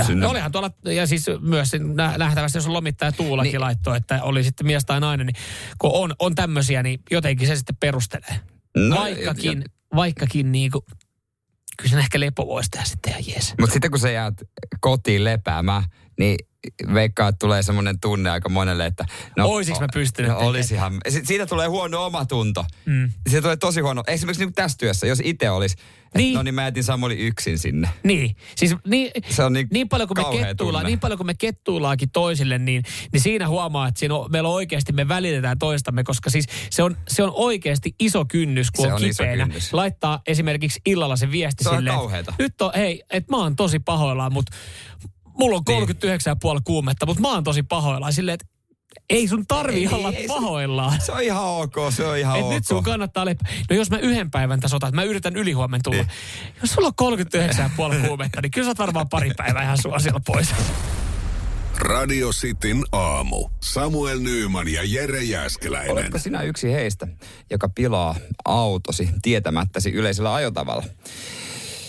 Sinne- olihan tuolla, ja siis myös nähtävästi, jos on lomittaja Tuulakin niin. laittoi, että oli sitten mies tai nainen, niin kun on, on tämmöisiä, niin jotenkin se sitten perustelee. No, vaikkakin, ja- vaikkakin niin kuin, kyllä sen ehkä lepo voisi tehdä sitten ihan jees. Mutta sitten kun sä jäät kotiin lepäämään, niin veikkaa, että tulee semmoinen tunne aika monelle, että... No, Oisiks mä pystynyt No olisihan. Si- Siitä tulee huono omatunto. Mm. Siitä tulee tosi huono. Esimerkiksi niin tässä työssä, jos itse olisi, niin. No niin mä jätin Samuli yksin sinne. Niin, siis niin, Se on niin, niin paljon kuin me kettuillaan, niin paljon kuin me kettuillaankin toisille, niin, niin siinä huomaa, että siinä on, meillä on oikeasti, me välitetään toistamme, koska siis se on, se on oikeasti iso kynnys, kun Se on, on kipeänä. kynnys. Laittaa esimerkiksi illalla se viesti Se on silleen, kauheeta. että nyt on, hei, että mä oon tosi pahoillaan, mutta mulla on 39,5 kuumetta, mutta mä oon tosi pahoillaan silleen, että ei sun tarvi Ei, olla ei se- pahoillaan. Se on ihan ok, se on ihan Et ok. nyt sun kannattaa leppä. No jos mä yhden päivän tässä otan, että mä yritän ylihuomen tulla. Jos sulla on 39,5 kuumetta, niin kyllä sä oot varmaan pari päivää ihan suosiolla pois. Radio Cityn aamu. Samuel Nyyman ja Jere Jäskeläinen. Oletko sinä yksi heistä, joka pilaa autosi tietämättäsi yleisellä ajotavalla?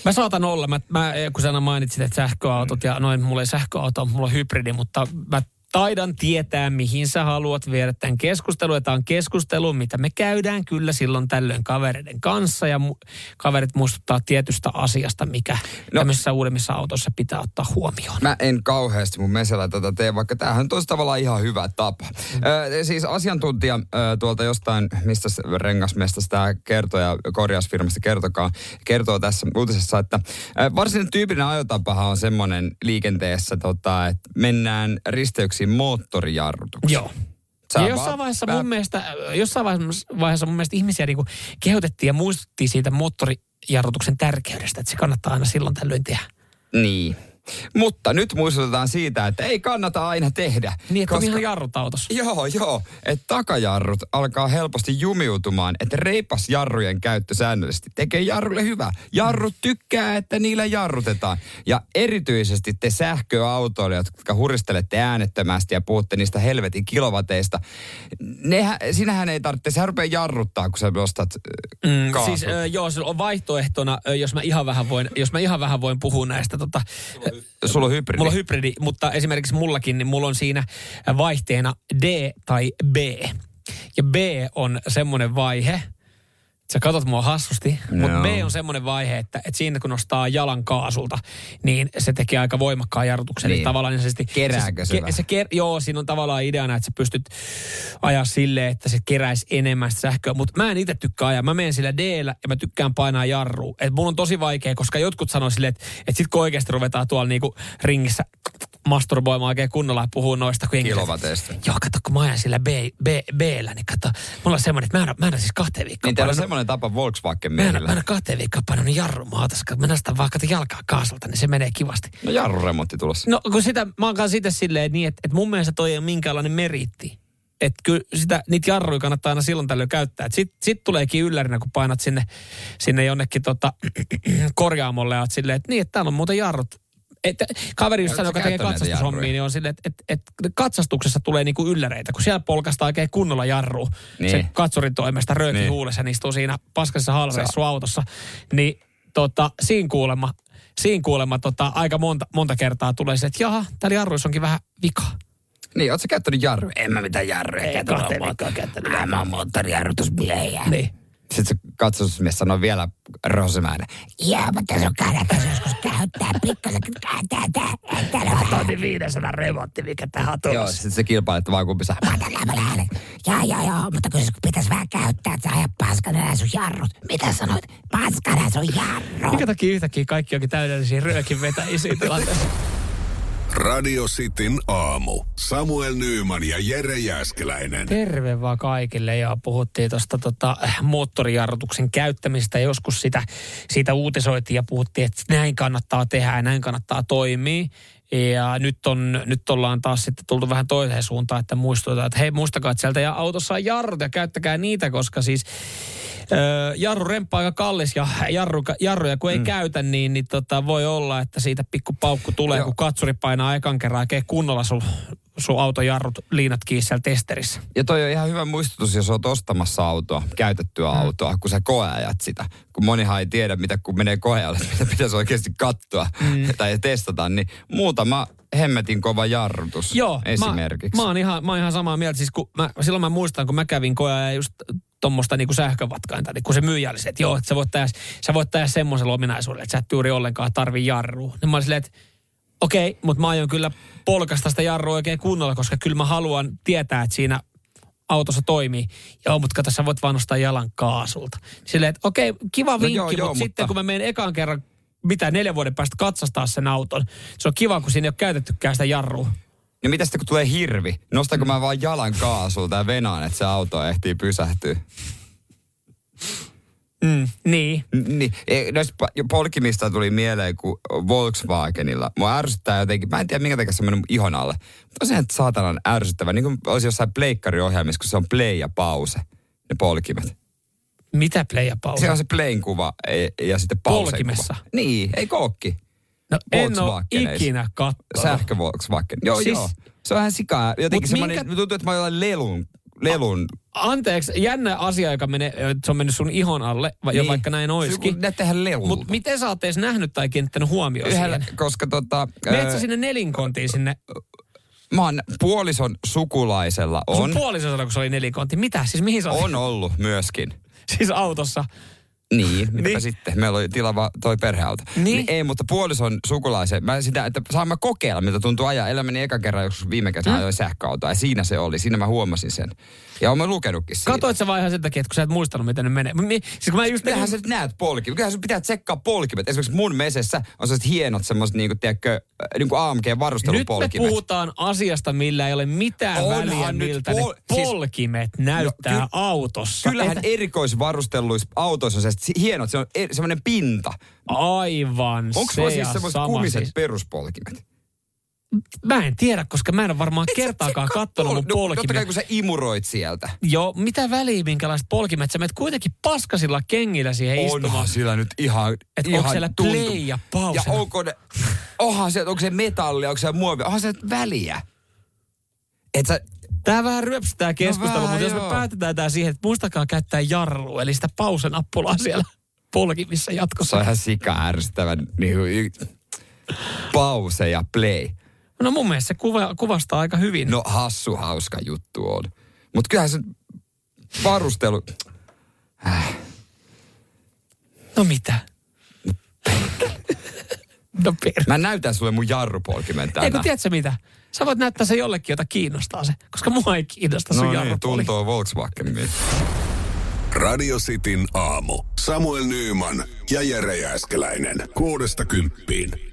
Mä saatan olla, mä, mä, kun sä mainitsit, että sähköautot ja noin, mulla ei sähköauto, mulla on hybridi, mutta mä taidan tietää, mihin sä haluat viedä tämän keskustelun. Tämä on keskustelu, mitä me käydään kyllä silloin tällöin kavereiden kanssa. Ja mu- kaverit muistuttaa tietystä asiasta, mikä no. tämmöisissä uudemmissa autoissa pitää ottaa huomioon. Mä en kauheasti mun mesellä tätä tee, vaikka tämähän on tavallaan ihan hyvä tapa. Mm. Ö, siis asiantuntija ö, tuolta jostain, mistä rengasmestasta tämä kertoo ja korjausfirmasta kertokaa, kertoo tässä uutisessa, että ö, varsinainen tyypillinen ajotapahan on semmoinen liikenteessä, tota, että mennään risteyksiin moottorijarrutuksella. Joo. Sä ja jossain vaiheessa mun mielestä, jossain vaiheessa mun mielestä ihmisiä niin kehotettiin ja muistuttiin siitä moottorijarrutuksen tärkeydestä, että se kannattaa aina silloin tällöin tehdä. Niin. Mutta nyt muistutetaan siitä, että ei kannata aina tehdä. Niin, että on ihan jarrut autossa. Joo, joo. Että takajarrut alkaa helposti jumiutumaan, että reipas jarrujen käyttö säännöllisesti tekee jarrulle hyvää. Jarrut tykkää, että niillä jarrutetaan. Ja erityisesti te sähköautoilijat, jotka huristelette äänettömästi ja puhutte niistä helvetin kilowateista, nehän, sinähän ei tarvitse, sehän rupeaa jarruttaa, kun sä nostat mm, siis ö, joo, se on vaihtoehtona, jos mä ihan vähän voin, jos mä ihan vähän voin puhua näistä. Tota, Sulla on hybridi. Mulla on hybridi, mutta esimerkiksi mullakin, niin mulla on siinä vaihteena D tai B. Ja B on semmoinen vaihe, sä katot mua hassusti, mutta Joo. B on semmoinen vaihe, että, että siinä kun nostaa jalan kaasulta, niin se tekee aika voimakkaan jarrutuksen. Niin. Eli tavallaan niin Kerääkö se vähän? se ker, Joo, siinä on tavallaan ideana, että sä pystyt ajaa silleen, että se keräisi enemmän sähköä. Mutta mä en itse tykkää ajaa. Mä menen sillä d ja mä tykkään painaa jarrua. Et mun on tosi vaikea, koska jotkut sanoo silleen, että, että sit kun oikeasti ruvetaan tuolla niinku ringissä masturboimaan oikein kunnolla ja puhuu noista. Kun Kilowateista. Joo, kato, kun mä ajan sillä B, B, B-llä, niin kato, mulla on semmoinen, että mä en, mä en siis kahteen viikkoon Niin teillä on semmoinen tapa Volkswagen Mä en, mä miehillä. en kahteen viikkoon painanut jarru autossa, kun mä nostan vaan kato jalkaa kaasulta, niin se menee kivasti. No jarruremontti tulossa. No kun sitä, mä oon kanssa itse silleen niin, että, että mun mielestä toi ei ole minkäänlainen meriitti. Että kyllä sitä, niitä jarruja kannattaa aina silloin tällöin käyttää. Sitten sit tuleekin yllärinä, kun painat sinne, sinne jonnekin tota, korjaamolle ja oot silleen, että niin, että täällä on muuten jarrut. Että kaveri just sanoi, joka sä tekee katsastushommia, niin on silleen, että, että, että katsastuksessa tulee niinku ylläreitä, kun siellä polkastaa oikein kunnolla jarru. Niin. Se katsurin toimesta rööki Niin. huulessa ja istuu siinä paskassa halveissu autossa. Niin tota, siinä kuulemma, siinä kuulemma tota, aika monta, monta kertaa tulee se, että jaha, täällä jarruissa onkin vähän vika. Niin, ootko sä käyttänyt jarruja? En mä mitään jarruja Ei kahteen viikkoon käyttänyt. Mä oon moottorijarrutusmiehejä. Niin. Sitten se katsastusmies sanoi vielä rosemäinen. Jaa, mutta se on kannattaisi joskus käyttää pikkasen käyttää. Tonnin 500 remontti, mikä tähän on Joo, sitten se kilpailee, että vaan kumpi saa. Joo, joo, joo, mutta kyllä pitäisi vähän käyttää, että sä ajat paskana nämä sun jarrut. Mitä sanoit? Paskana sun jarru. Minkä takia yhtäkkiä kaikki onkin täydellisiä röökin vetäisiä tilanteessa? Radio Cityn aamu. Samuel Nyyman ja Jere Jäskeläinen. Terve vaan kaikille ja puhuttiin tuosta tota, moottorijarrutuksen käyttämistä. Joskus sitä, siitä uutisoitiin ja puhuttiin, että näin kannattaa tehdä ja näin kannattaa toimia. Ja nyt, on, nyt ollaan taas sitten tultu vähän toiseen suuntaan, että muistutetaan, että hei muistakaa, että sieltä ja autossa on jarrut ja käyttäkää niitä, koska siis Öö, jarruremppa aika kallis ja jarru, jarruja kun ei mm. käytä, niin, niin tota, voi olla, että siitä pikku paukku tulee, Joo. kun katsuri painaa ekan kerran oikein kunnolla sun, sun auton jarrut liinat kiinni siellä testerissä. Ja toi on ihan hyvä muistutus, jos oot ostamassa autoa, käytettyä Mm. autoa, kun sä koeajat sitä. Kun monihan ei tiedä, mitä kun menee koeajalle, mitä pitäisi oikeasti katsoa mm. tai testata, niin muutama hemmetin kova jarrutus Joo, esimerkiksi. Mä, mä, oon ihan, mä oon ihan samaa mieltä. Siis kun mä, silloin mä muistan, kun mä kävin koja ja just tuommoista niinku sähkövatkainta, niin kun se myyjä oli se, että joo, että sä voit tehdä, sä voit tehdä semmoisella ominaisuudella, että sä et juuri ollenkaan tarvii jarrua. Niin mä olin silleen, että Okei, okay, mutta mä aion kyllä polkasta sitä jarrua oikein kunnolla, koska kyllä mä haluan tietää, että siinä autossa toimii. Joo, mutta kato, sä voit vaan nostaa jalan kaasulta. Silleen, että okei, okay, kiva No vinkki, joo, mutta, joo, mutta sitten kun mä menen ekan kerran, mitä neljän vuoden päästä katsastaa sen auton, se on kiva, kun siinä ei ole käytettykään sitä jarrua. Ja mitä sitten kun tulee hirvi? Nostako mä vaan jalan kaasulta ja venaan, että se auto ehtii pysähtyä? Mm, niin. Niin, E, noista polkimista tuli mieleen, kun Volkswagenilla. Mua ärsyttää jotenkin, mä en tiedä minkä takia se on mennyt ihon alle. Mutta se saatanan ärsyttävä, niin kuin olisi jossain pleikkariohjelmissa, kun se on play ja pause, ne polkimet. Mitä play ja pause? Se on se playn kuva e- ja sitten pausen Polkimessa? kuva. Niin, ei kookki. No en ole ikinä kattonut. Sähkö Volkswagen. Joo, Siis- joo. Se on ihan sikaa. Jotenkin semmoinen, minkä- tuntuu, että mä oon jollain lelun, lelun Anteeksi, jännä asia, joka menee, että se on mennyt sun ihon alle, va- Niin. vaikka näin olisikin. Ne tehdään lelulta. Mutta miten sä oot edes nähnyt tai kiinnittänyt huomioon Yhdellä, siihen? koska tota... Meet sä sinne nelinkontiin sinne? Mä oon puolison sukulaisella on. Sun puoliso sanoi, kun se oli nelinkontti. Mitä? Siis mihin sä? On ollut myöskin. Siis autossa. Niin, mitäpä Niin. sitten. Meillä oli tilava toi perheauto. Niin. ei, mutta puolison sukulaisen, mä sitä, että saan mä kokeilla, miltä tuntuu ajaa. Elämäni eka kerran joskus viime kesänä Mm. ajoin sähköautoa ja siinä se oli. Siinä mä huomasin sen. Ja mä lukenutkin siitä. Katoit sä vaan ihan sen takia, että kun sä et muistanut, miten ne menee. Mi- siis kun mä just... Kyllähän sä nyt näet polkimet. Kyllähän sun pitää tsekkaa polkimet. Esimerkiksi mun mesessä on sellaiset hienot semmoiset niinku, tiedätkö, niinku Nyt me AMG-varustelupolkimet. puhutaan asiasta, millä ei ole mitään Onhan väliä, nyt miltä pol- ne siis- polkimet näyttää No, ky- autossa. Kyllähän Et- erikoisvarustelluissa autoissa on sellaiset hienot, se on er, semmoinen pinta. Aivan Onko se sulla siis semmoiset kumiset siis. peruspolkimet? Mä en tiedä, koska mä en ole varmaan kertaakaan kattonut mun No, totta kai polkimia. kun sä imuroit sieltä. Joo, mitä väliä, minkälaiset polkimet? Sä menet kuitenkin paskasilla kengillä siihen istumaan. Onhan sillä nyt ihan, Et ihan onko siellä tuntu- play ja pause? Ja onko ne, onhan se, onko se metalli, onko se muovi, onhan se väliä. Et sä, Tää vähän ryöpsitää keskustelua, No mutta jos me joo. päätetään tää siihen, että muistakaa käyttää jarrua, eli sitä pausenappulaa siellä polkimissa se jatkossa. on ihan sika ärsyttävä niin pause ja play. No mun mielestä se kuva, kuvastaa aika hyvin. No hassu hauska juttu on. Mutta kyllähän se varustelu, No mitä? no per... mä näytän sulle mun jarrupolkimen tänään. tiedätkö mitä? Sä voit näyttää se jollekin, jota kiinnostaa se. Koska mua ei kiinnosta sun No niin, tuntuu Volkswagen. Radio Cityn aamu. Samuel Nyyman ja Jere Jääskeläinen. Kuudesta kymppiin.